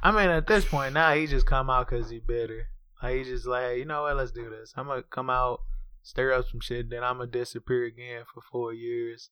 I mean, at this point now, he just come out because he bitter. Like he just like, you know what? Let's do this. I'm gonna come out, stir up some shit, then I'm gonna disappear again for four years,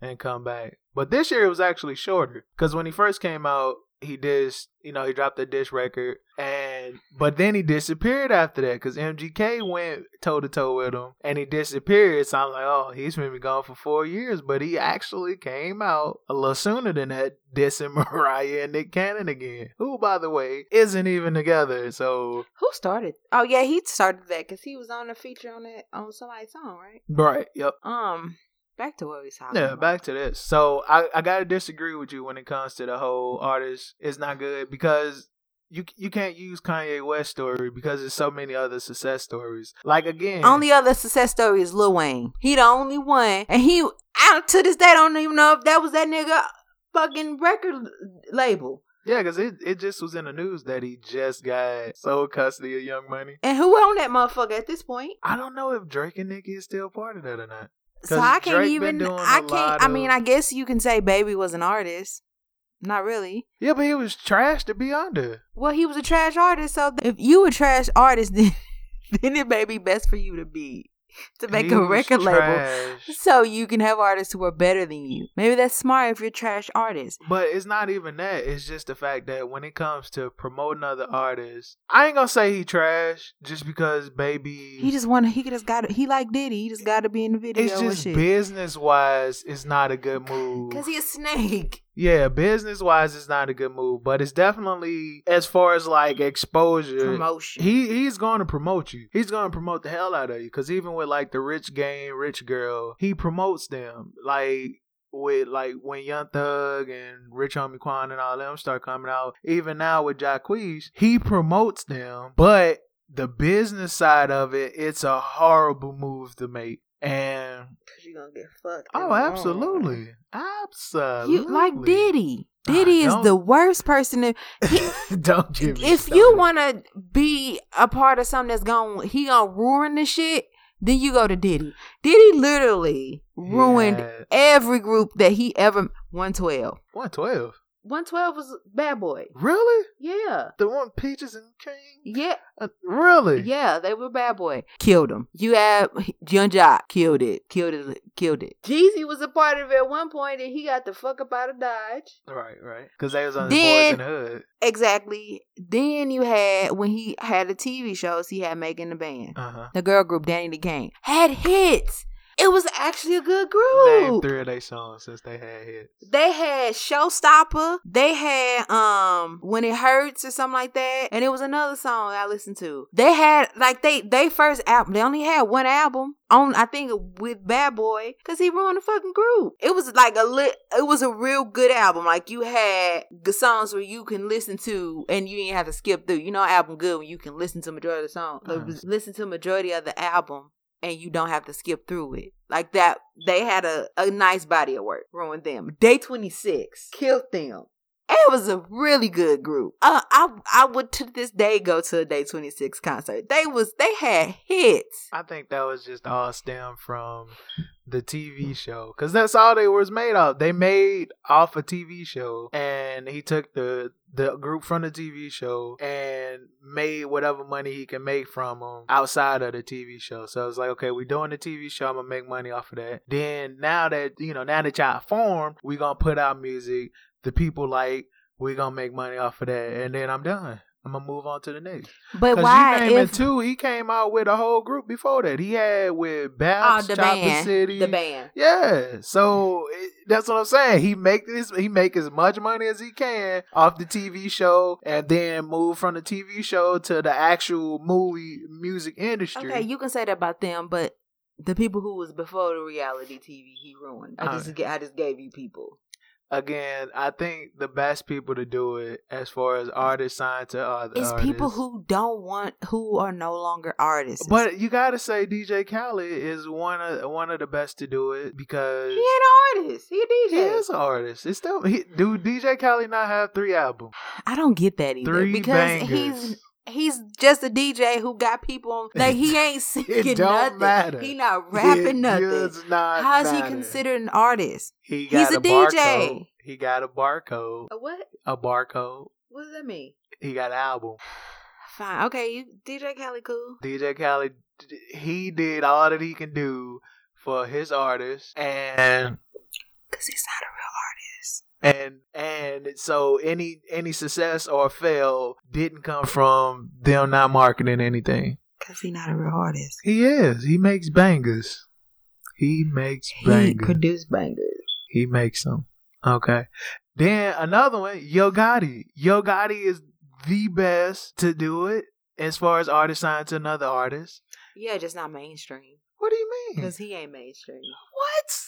and come back. But this year it was actually shorter because when he first came out, he did, you know, he dropped the dish record, and but then he disappeared after that because MGK went toe to toe with him, and he disappeared. So I'm like, oh, he's been gone for four years, but he actually came out a little sooner than that, dissing Mariah and Nick Cannon again, who, by the way, isn't even together. So Who started? Oh yeah, he started that because he was on a feature on that on somebody's song, right? right, yep. Um, back to what we talking Yeah, about. back to this. So I, I gotta disagree with you when it comes to the whole artist is not good because you you can't use Kanye West story because there's so many other success stories. Like again, Only other success story is Lil Wayne. He the only one, and he out to this day I don't even know if that was that nigga fucking record label. yeah, because it, it just was in the news that he just got sole custody of Young Money. And who owned that motherfucker at this point? I don't know if Drake and Nicki is still part of that or not. So I can't Drake even. I can't. lot I mean, I guess you can say Baby was an artist. Not really. Yeah, but he was trash to be under. Well, he was a trash artist. So if you a trash artist, then then it may be best for you to be to make a record label. So you can have artists who are better than you. Maybe that's smart if you're a trash artist. But it's not even that. It's just the fact that when it comes to promoting other artists, I ain't gonna say he trash just because baby. He just wanna he just got he like Diddy. He just got to be in the video it's just business wise, it's not a good move. Cause he a snake. Yeah, business wise, it's not a good move. But it's definitely as far as like exposure. Promotion. He he's going to promote you. He's going to promote the hell out of you. Because even with like the rich game, rich girl, he promotes them. Like with like when Young Thug and Rich Homie Quan and all them start coming out. Even now with Jacquees, he promotes them. But the business side of it, it's a horrible move to make. And Cause you gonna get fucked. oh, absolutely, absolutely, You like Diddy. Diddy is the worst person. To, he, Don't give me. if you want to be a part of something that's going, he gonna ruin the shit. Then you go to Diddy. Diddy literally ruined Yeah. every group that he ever. One twelve. one twelve. 112 was Bad Boy. Really? Yeah. The one Peaches and King? Yeah. Uh, really? Yeah, they were Bad Boy. Killed him. You had Yung Joc. Killed it. Killed it. Killed it. Jeezy was a part of it at one point and he got the fuck up out of Dodge. Right, right. Because they was on the Boys in the Hood. Exactly. Then you had, when he had the TV shows, he had Making the Band. Uh huh. The girl group, Danity Kane, had hits. It was actually a good Name group. three of their songs since they had hits. They had Showstopper. They had um When It Hurts or something like that. And it was another song I listened to. They had like they they first album. They only had one album on I think with Bad Boy because he ruined the fucking group. It was like a lit. It was a real good album. Like you had good songs where you can listen to and you didn't have to skip through. You know, album good when you can listen to majority of the song. like, Uh-huh. Listen to majority of the album and you don't have to skip through it. Like that, they had a, a nice body of work. Ruined them. Day 26 killed them. It was a really good group. Uh, I I would to this day go to a Day 26 concert. They was they had hits. I think that was just all stem from the TV show because that's all they was made of. They made off a TV show, and he took the the group from the TV show and made whatever money he can make from them outside of the TV show. So it's like, okay, we doing the TV show. I'm gonna make money off of that. Then now that you know, now that y'all formed, we gonna put out music. The people like we're gonna make money off of that, and then I'm done. I'm gonna move on to the next. But why you name if it too, he came out with a whole group before that. He had with oh Babs, the Chopper band City. the band Yeah, so it, that's what I'm saying. He make this, he make as much money as he can off the TV show, and then move from the TV show to the actual movie music industry. Okay, you can say that about them, but the people who was before the reality TV, he ruined. I uh, just Okay. I just gave you people. Again, I think the best people to do it, as far as artists signed to other is artists. people who don't want, who are no longer artists. But you gotta say DJ Khaled is one of one of the best to do it because he ain't an artist. He a DJ. He is an artist. It's still he, do DJ Khaled not have three albums? I don't get that either Three because bangers. he's he's just a DJ who got people on. Like he ain't singing don't nothing. matter. He not rapping It nothing. does not How is he considered an artist? He got He's a, a DJ. barcode. He got a barcode. A what? A barcode. What does that mean? He got an album. Fine. Okay, you DJ Khaled cool. DJ Khaled, he did all that he can do for his artist, and Cause he's not a real artist. And and so any any success or fail didn't come from them not marketing anything. Cause he's not a real artist. He is. He makes bangers. He makes bangers. He produced bangers. He makes them. Okay. Then another one, Yo Gotti. Yo Gotti is the best to do it as far as artist signed to another artist. Yeah, just not mainstream. What do you mean? Cause he ain't mainstream. What?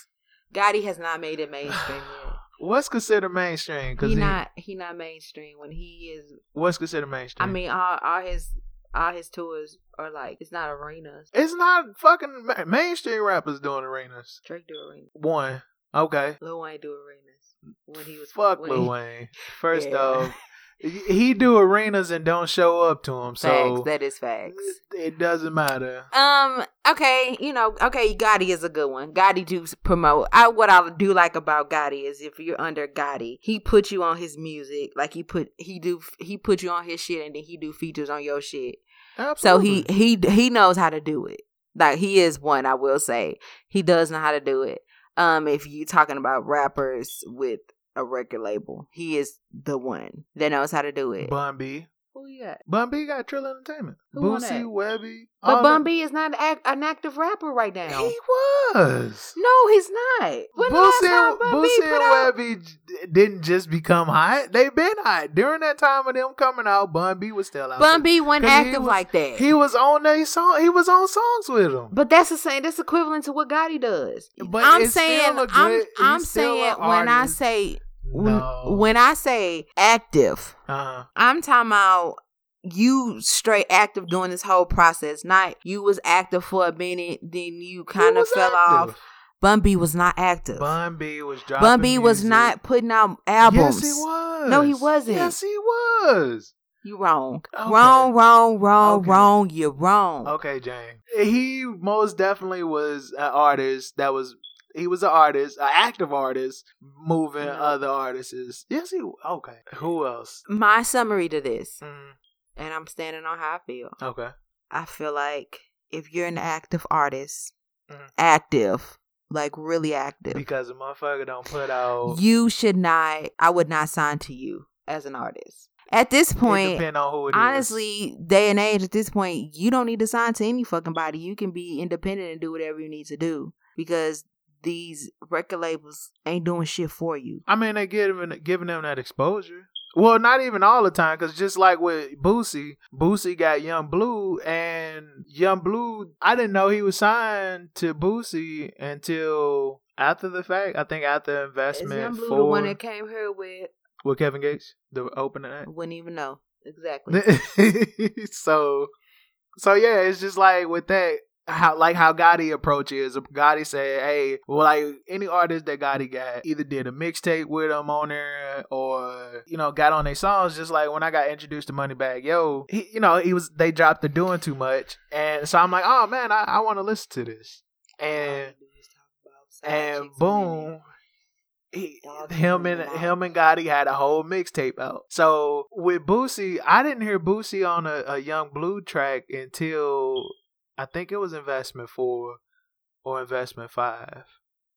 Gotti has not made it mainstream yet. What's considered mainstream? Because He not he not mainstream when he is. What's considered mainstream? I mean, all, all his all his tours are like it's not arenas. it's not fucking ma- mainstream rappers doing arenas. Drake do arenas. One. Okay. Lil Wayne do arenas when he was Fuck when Lil he- Wayne. First Yeah. off, he- do arenas and don't show up to. Facts. So that is facts. it doesn't matter. Um. Okay. You know. Okay. Gotti is a good one. Gotti do promote. I what I do like about Gotti is if you're under Gotti, he put you on his music. Like he put he do he put you on his shit, and then he do features on your shit. Absolutely. So he he he knows how to do it. Like he is one. I will say he does know how to do it. Um. If you talking about rappers with a record label, he is the one that knows how to do it. Bun B. Who you got? Bun B got Trill Entertainment. Who on Boosie. Webbie. But all Bun that- B is not act, an active rapper right now. He was. No, he's not. When the Boosie, time Bun B Boosie and Webbie j- didn't just become hot. They've been hot. During that time of them coming out, Bun B was still out. Bun B wasn't 'Cause he active was- like that. He was on a song. He was on songs with them. but that's the same. That's equivalent to what Gotti does. But I'm it's saying. still a I'm. good- I'm he's still saying a when I say when, No. when I say active, uh, I'm talking about you straight active during this whole process. Not you was active for a minute, then you kind of fell off. Bun B was not active. Bun B was dropping. Bun B was not putting out albums. Yes, he was. No, he wasn't. Yes, he was. You wrong. Okay. Wrong, wrong, wrong, Okay. wrong. You're wrong. Okay, Jane. He most definitely was an artist that was He was an artist, an active artist, moving No. other artists. Yes, he. Okay. Who else? My summary to this, Mm, and I'm standing on how I feel. okay. I feel like if you're an active artist, Mhm. active, like really active, Because a motherfucker don't put out. you should not. I would not sign to you as an artist. At this point, depend on who it is. honestly, day and age, at this point, you don't need to sign to any fucking body. You can be independent and do whatever you need to do because these record labels ain't doing shit for you. I mean, they giving giving them that exposure. Well, not even all the time, because just like with Boosie, Boosie got Yung Bleu, and Yung Bleu, I didn't know he was signed to Boosie until after the fact. I think after Is investment Yung Bleu for the one that came here with? with Kevin Gates, the opening act. Wouldn't even know exactly. so, so yeah, it's just like with that. How like how Gotti approaches. Gotti said, "Hey, well, like any artist that Gotti got, either did a mixtape with him on there, or you know, got on their songs. Just like when I got introduced to Moneybag Yo, he, you know, he was they dropped the doing too much, and so I'm like, oh man, I, I want to listen to this, and and boom, he, him and him and Gotti had a whole mixtape out. So with Boosie, I didn't hear Boosie on a, a Yung Bleu track until I think it was Investment Four or Investment Five,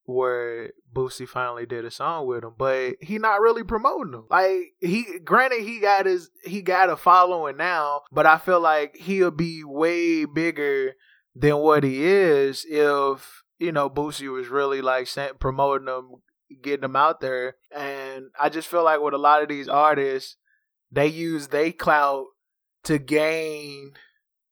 where Boosie finally did a song with him. But he not really promoting him. Like he, granted, he got his he got a following now, but I feel like he'll be way bigger than what he is if you know Boosie was really like promoting him, getting him out there. And I just feel like with a lot of these artists, they use they clout to gain,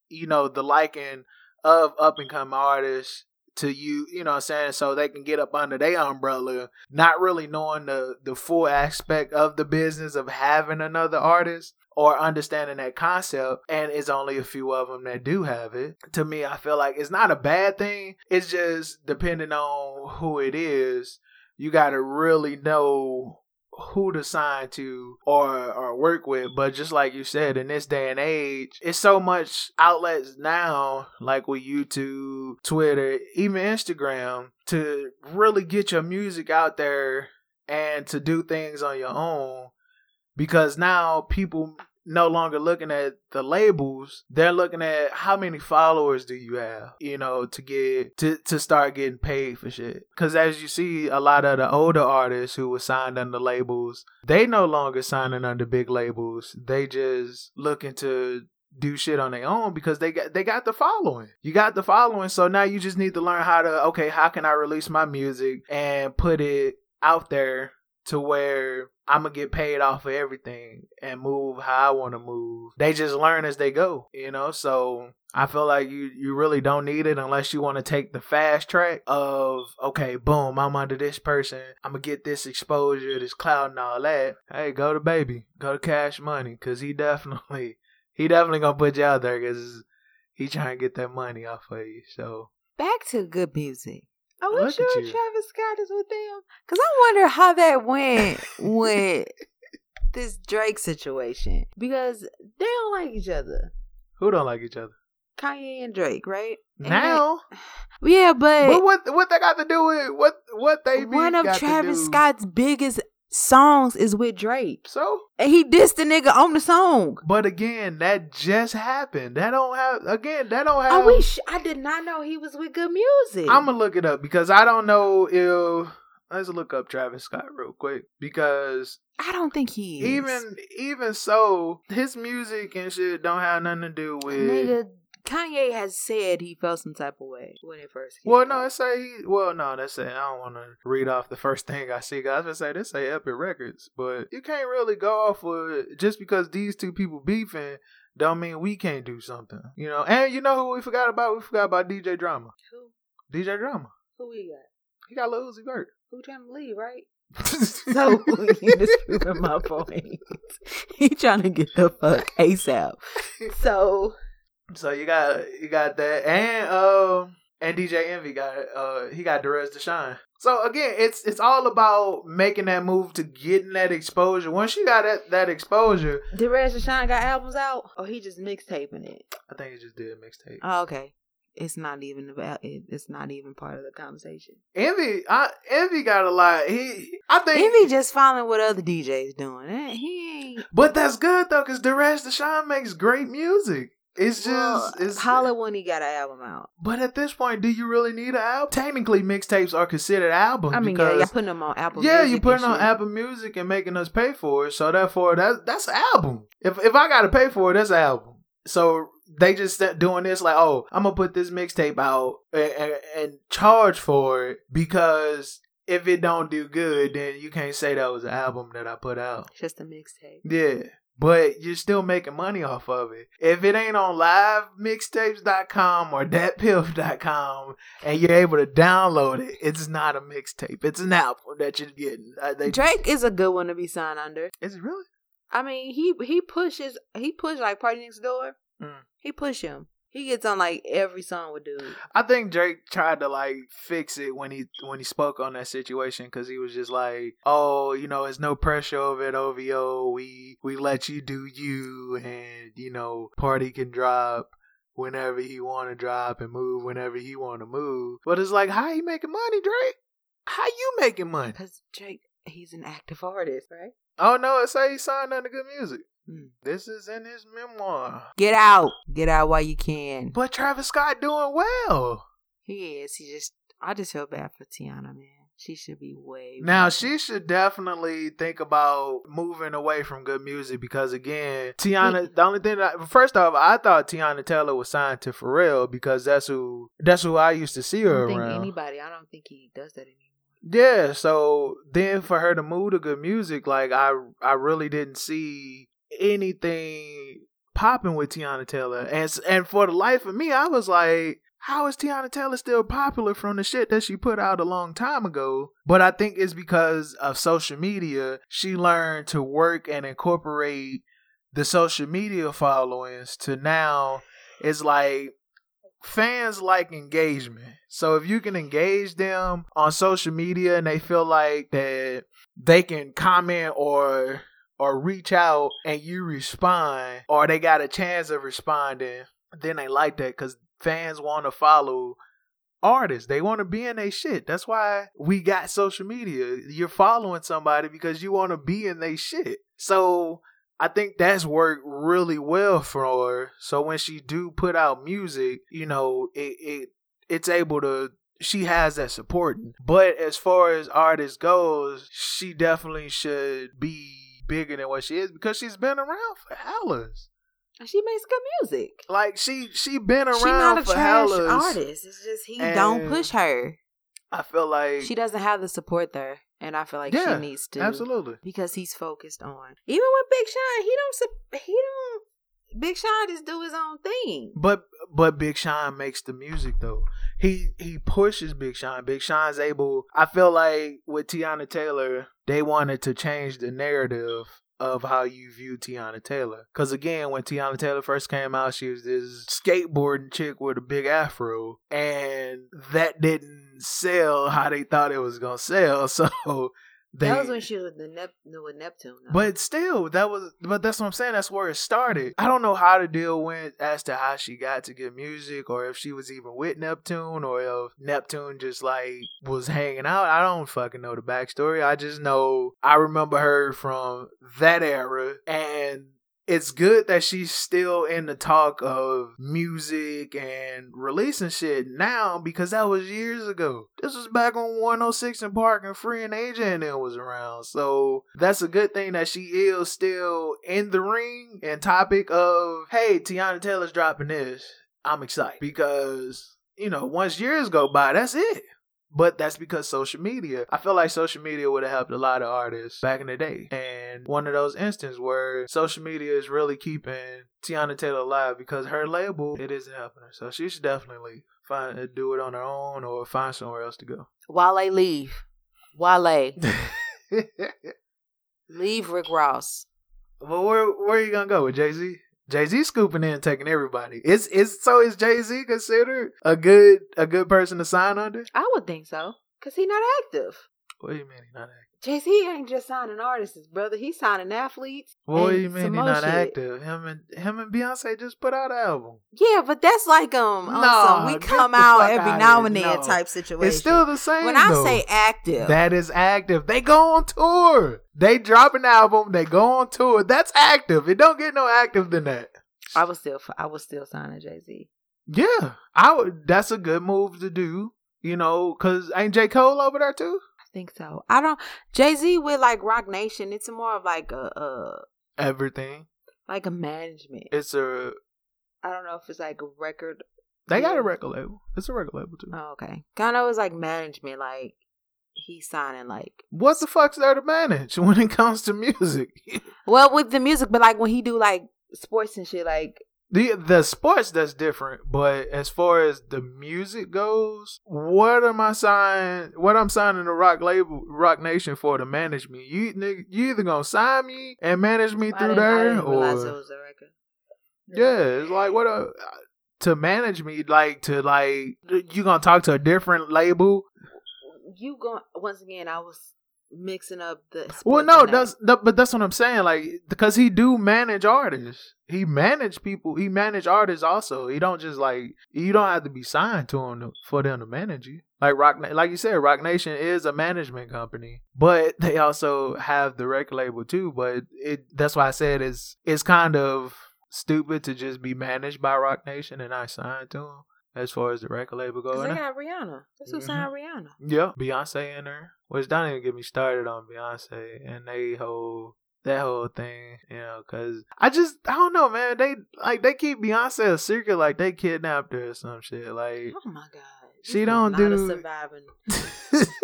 you know, the liking of up and coming artists to you, you know what I'm saying, so they can get up under their umbrella, not really knowing the the full aspect of the business of having another artist or understanding that concept and it's only a few of them that do have it. To me i feel like it's not a bad thing. It's just depending on who it is you got to really know who to sign to or or work with but just like you said in this day and age it's so much outlets now like with youtube twitter even instagram to really get your music out there and to do things on your own. Because now people no longer looking at the labels they're looking at how many followers do you have you know to get to to start getting paid for shit because as you see a lot of the older artists who were signed under labels they no longer signing under big labels they just looking to do shit on their own because they got they got the following. You got the following, so now you just need to learn how to okay, how can I release my music and put it out there to where I'm gonna get paid off for everything and move how I want to move. They just learn as they go, you know. So I feel like you you really don't need it unless you want to take the fast track of okay, boom, I'm under this person, I'm gonna get this exposure, this cloud, and all that. Hey, go to baby, go to Cash Money, cause he definitely he definitely gonna put you out there, cause he trying to get that money off of you. So Back to good music. Are wish Look at sure you. Travis Scott is with them? Because I wonder how that went with this Drake situation. Because they don't like each other. who don't like each other Kanye and Drake, right? And now? they- yeah, but, But what what they got to do with what what they one beef of got to Travis do? Scott's biggest songs is with Drake. So, And he dissed the nigga on the song. but again, that just happened. That don't have again. That don't have. Are we sh- I did not know he was with good music. I'm gonna look it up because I don't know if. Let's look up Travis Scott real quick because I don't think he is. even even so, his music and shit don't have nothing to do with. nigga, Kanye has said he felt some type of way when it first came Well, no, out. it say he. Well, no, that's it. I don't want to read off the first thing I see. 'cause I say this say Epic Records, but you can't really go off of just because these two people beefing. Don't mean we can't do something, you know. And you know who we forgot about? We forgot about DJ Drama. Who? DJ Drama. Who we got? He got Lil Uzi Vert. Who trying to leave, right? So you just proving my point. he trying to get the fuck ASAP. So So you got you got that, and um, and DJ Envy got uh he got Derez De'Shon. So again, it's it's all about making that move to getting that exposure. Once you got that that exposure, did Rez Deshaun got albums out? Or he just mixtaping it? I think he just did a mixtape. Oh, okay. it's not even about it. It's not even part of the conversation. Envy, I, Envy got a lot. He, I think, Envy just following what other DJs doing. He ain't. but that's good though, because Derez De'Shon makes great music. It's just, Well, it's holla when he got an album out. But at this point, do you really need an album? Technically, mixtapes are considered albums. I mean, yeah, you're putting them on Apple. yeah, Music you putting on shit. Apple Music and making us pay for it. So therefore, that that's an album. If if I gotta pay for it, that's an album. So they just st- doing this like, oh, I'm gonna put this mixtape out and, and, and charge for it because if it don't do good, then you can't say that was an album that I put out. It's just a mixtape. Yeah. But you're still making money off of it. If it ain't on livemixtapes.com or datpiff.com and you're able to download it, it's not a mixtape. It's an album that you're getting. Uh, they, Drake is a good one to be signed under. is it really? I mean, he he pushes he push like PartyNextDoor. Mm. He push him. He gets on like every song with dude. I think Drake tried to like fix it when he when he spoke on that situation because he was just like, "Oh, you know, there's no pressure over at OVO. We we let you do you, and you know, party can drop whenever he want to drop and move whenever he want to move." But it's like, how you making money, Drake? How you making money? Cause Drake, he's an active artist, right? Oh no, it say he signed under good music. Hmm. This is in his memoir. Get out, get out while you can. But Travis Scott doing well. He is. He just. I just feel bad for Teyana, man. She should be way. Now she should definitely think about moving away from good music because again, Teyana. The only thing that first off, I thought Teyana Taylor was signed to Pharrell because that's who that's who I used to see I her don't think around. anybody. I don't think he does that anymore. Yeah, so then for her to move to good music, like I I really didn't see anything popping with Teyana Taylor. And and for the life of me, I was like, how is Teyana Taylor still popular from the shit that she put out a long time ago? But I think it's because of social media. She learned to work and incorporate the social media followings to now it's like fans like engagement. So if you can engage them on social media and they feel like that they can comment or or reach out and you respond or they got a chance of responding, then they like that cuz fans want to follow artists. They want to be in their shit. That's why we got social media. You're following somebody because you want to be in their shit. So I think that's worked really well for her. So when she do put out music, you know, it, it it's able to she has that support. But as far as artists goes, she definitely should be bigger than what she is because she's been around for hellas. She makes good music. Like she she been around She's not a for trash hellas. artist. It's just he don't push her. I feel like She doesn't have the support there, and I feel like Yeah, she needs to. absolutely. because he's focused on. Even with Big Sean, he don't. He don't. Big Sean just do his own thing. But but Big Sean makes the music though. He he pushes Big Sean. Big Sean's able. I feel like with Teyana Taylor, they wanted to change the narrative of how you view Teyana Taylor. Because again, when Teyana Taylor first came out, she was this skateboarding chick with a big afro, and that didn't sell how they thought it was gonna sell. So they. that was when she was the Nep- with Neptune. though. But still, that was but that's what I'm saying. That's where it started. I don't know how to deal with as to how she got to good music or if she was even with Neptune or if Neptune just like was hanging out. I don't fucking know the backstory. I just know I remember her from that era and it's good that she's still in the talk of music and releasing shit now because that was years ago. This was back on 106 and Park and Free and AJ and them was around. So that's a good thing that she is still in the ring and topic of, hey, Teyana Taylor's dropping this. I'm excited because, you know, once years go by, that's it. But that's because social media. I feel like social media would have helped a lot of artists back in the day. And one of those instances where social media is really keeping Teyana Taylor alive because her label, it isn't helping her. So she should definitely find do it on her own or find somewhere else to go. Wale leave. while Wale leave. Rick Ross. well, where where are you gonna go with Jay Z? Jay Z scooping in, taking everybody. Is is so is Jay Z considered a good a good person to sign under? I would think so, cause he not active. What do you mean he's not acting? Jay Z ain't just signing artists, brother. He's signing athletes. What do you mean he's not shit. active? Him and him and Beyonce just put out an album. Yeah, but that's like um, Nah, some we come out every now and then No. type situation. It's still the same. when I though. say active, that is active. They go on tour. They drop an album. They go on tour. That's active. It don't get no active than that. I was still I was still signing Jay Z. Yeah, I would. That's a good move to do. You know, cause ain't J Cole over there too? Think so. I don't Jay Z with like Roc Nation. It's more of like a, a Everything. like a management. It's a. I don't know if it's like a record. They got a record label. It's a record label too. Oh, okay. Kind of was like management. Like he's signing like What the fuck's there to manage when it comes to music? well with the music, but like when he do like sports and shit, like the the sports that's different, but as far as the music goes, what am I signing? What I'm signing the rock label, Roc Nation for to manage me? You nigga, you either gonna sign me and manage me I through there, didn't realize it or was a record. yeah, it's like what a to manage me, like to like you gonna talk to a different label. You going once again? I was mixing up the. Well, no, that's that, but that's what I'm saying. Like because he do manage artists. He manage people. He manage artists also. He don't just like you don't have to be signed to him to, for them to manage you. Like Rock, like you said, Roc Nation is a management company, but they also have the record label too. But it that's why I said it's it's kind of stupid to just be managed by Roc Nation and not signed to them. As far as the record label goes, 'Cause they got Rihanna. That's who Mhm. signed Rihanna. yeah, Beyonce in there. Which don't even get me started on Beyonce and they whole that whole thing, you know, because I just I don't know, man. They like they keep Beyonce a secret, like they kidnapped her or some shit. Like Oh my god. She don't not do- a surviving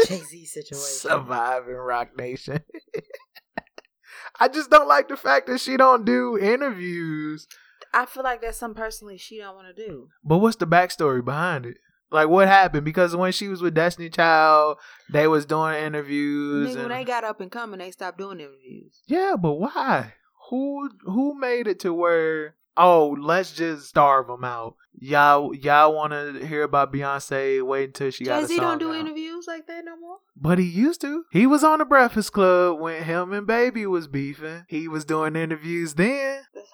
Jay Z situation. surviving Roc Nation. I just don't like the fact that she don't do interviews. I feel like that's something personally she don't want to do. But what's the backstory behind it? Like what happened? Because when she was with Destiny Child, they was doing interviews. Nigga, when they got up and coming, they stopped doing interviews. Yeah, but why? Who who made it to where? Oh, let's just starve them out. Y'all y'all want to hear about Beyonce? Wait until she got Jay Z don't do out. interviews like that no more. But he used to. He was on the Breakfast Club when him and Baby was beefing. He was doing interviews then. That's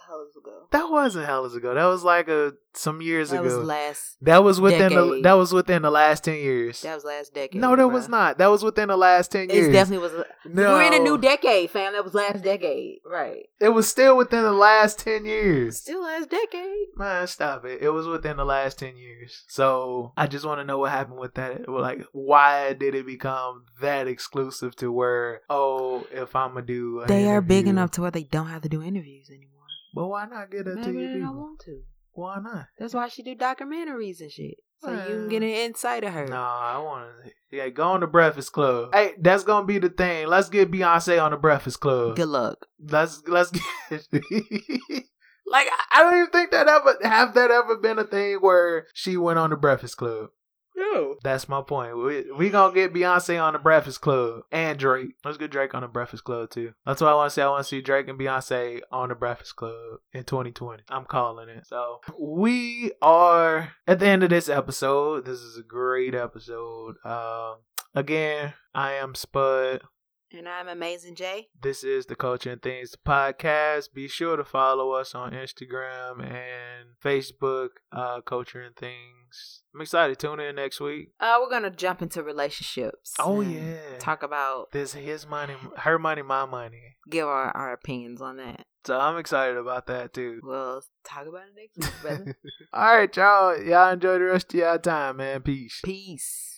ago. That wasn't hell ago. That was like a some years That ago. was last. that was within the that was within the last ten years. That was last decade. no, that bruh. was not. That was within the last ten years. It definitely was. No. We're in a new decade, fam. That was last decade, right? It was still within the last ten years. Still last decade. Man, stop it. It was within the last 10 years. So I just want to know what happened with that. Like, why did it become that exclusive to where, oh, if I'm going to do. They are big enough to where they don't have to do interviews anymore. But why not get it to Maybe your they don't want to. Why not? That's why she do documentaries and shit, so you can get an insight of her. No, I want to. Yeah, go on the Breakfast Club. Hey, that's going to be the thing. Let's get Beyonce on the Breakfast Club. Good luck. Let's let's get. like I- I don't even think that ever have that ever been a thing where she went on the Breakfast Club. No. That's my point. We we gonna get Beyonce on the Breakfast Club and Drake. Let's get Drake on the Breakfast Club too. That's what I want to see. I want to see Drake and Beyonce on the Breakfast Club in 2020. I'm calling it. So we are at the end of this episode. This is a great episode. Um, again, I am Spud. And I'm Amazing Jay. This is the Culture and Things podcast. Be sure to follow us on Instagram and Facebook, uh, Culture and Things. I'm excited. Tune in next week. Uh, we're gonna jump into relationships. Oh, yeah. Talk about This his money, her money, my money. give our, our opinions on that. So I'm excited about that too. We'll talk about it next week, brother. All right, y'all. Y'all enjoy the rest of y'all time, man. Peace. Peace.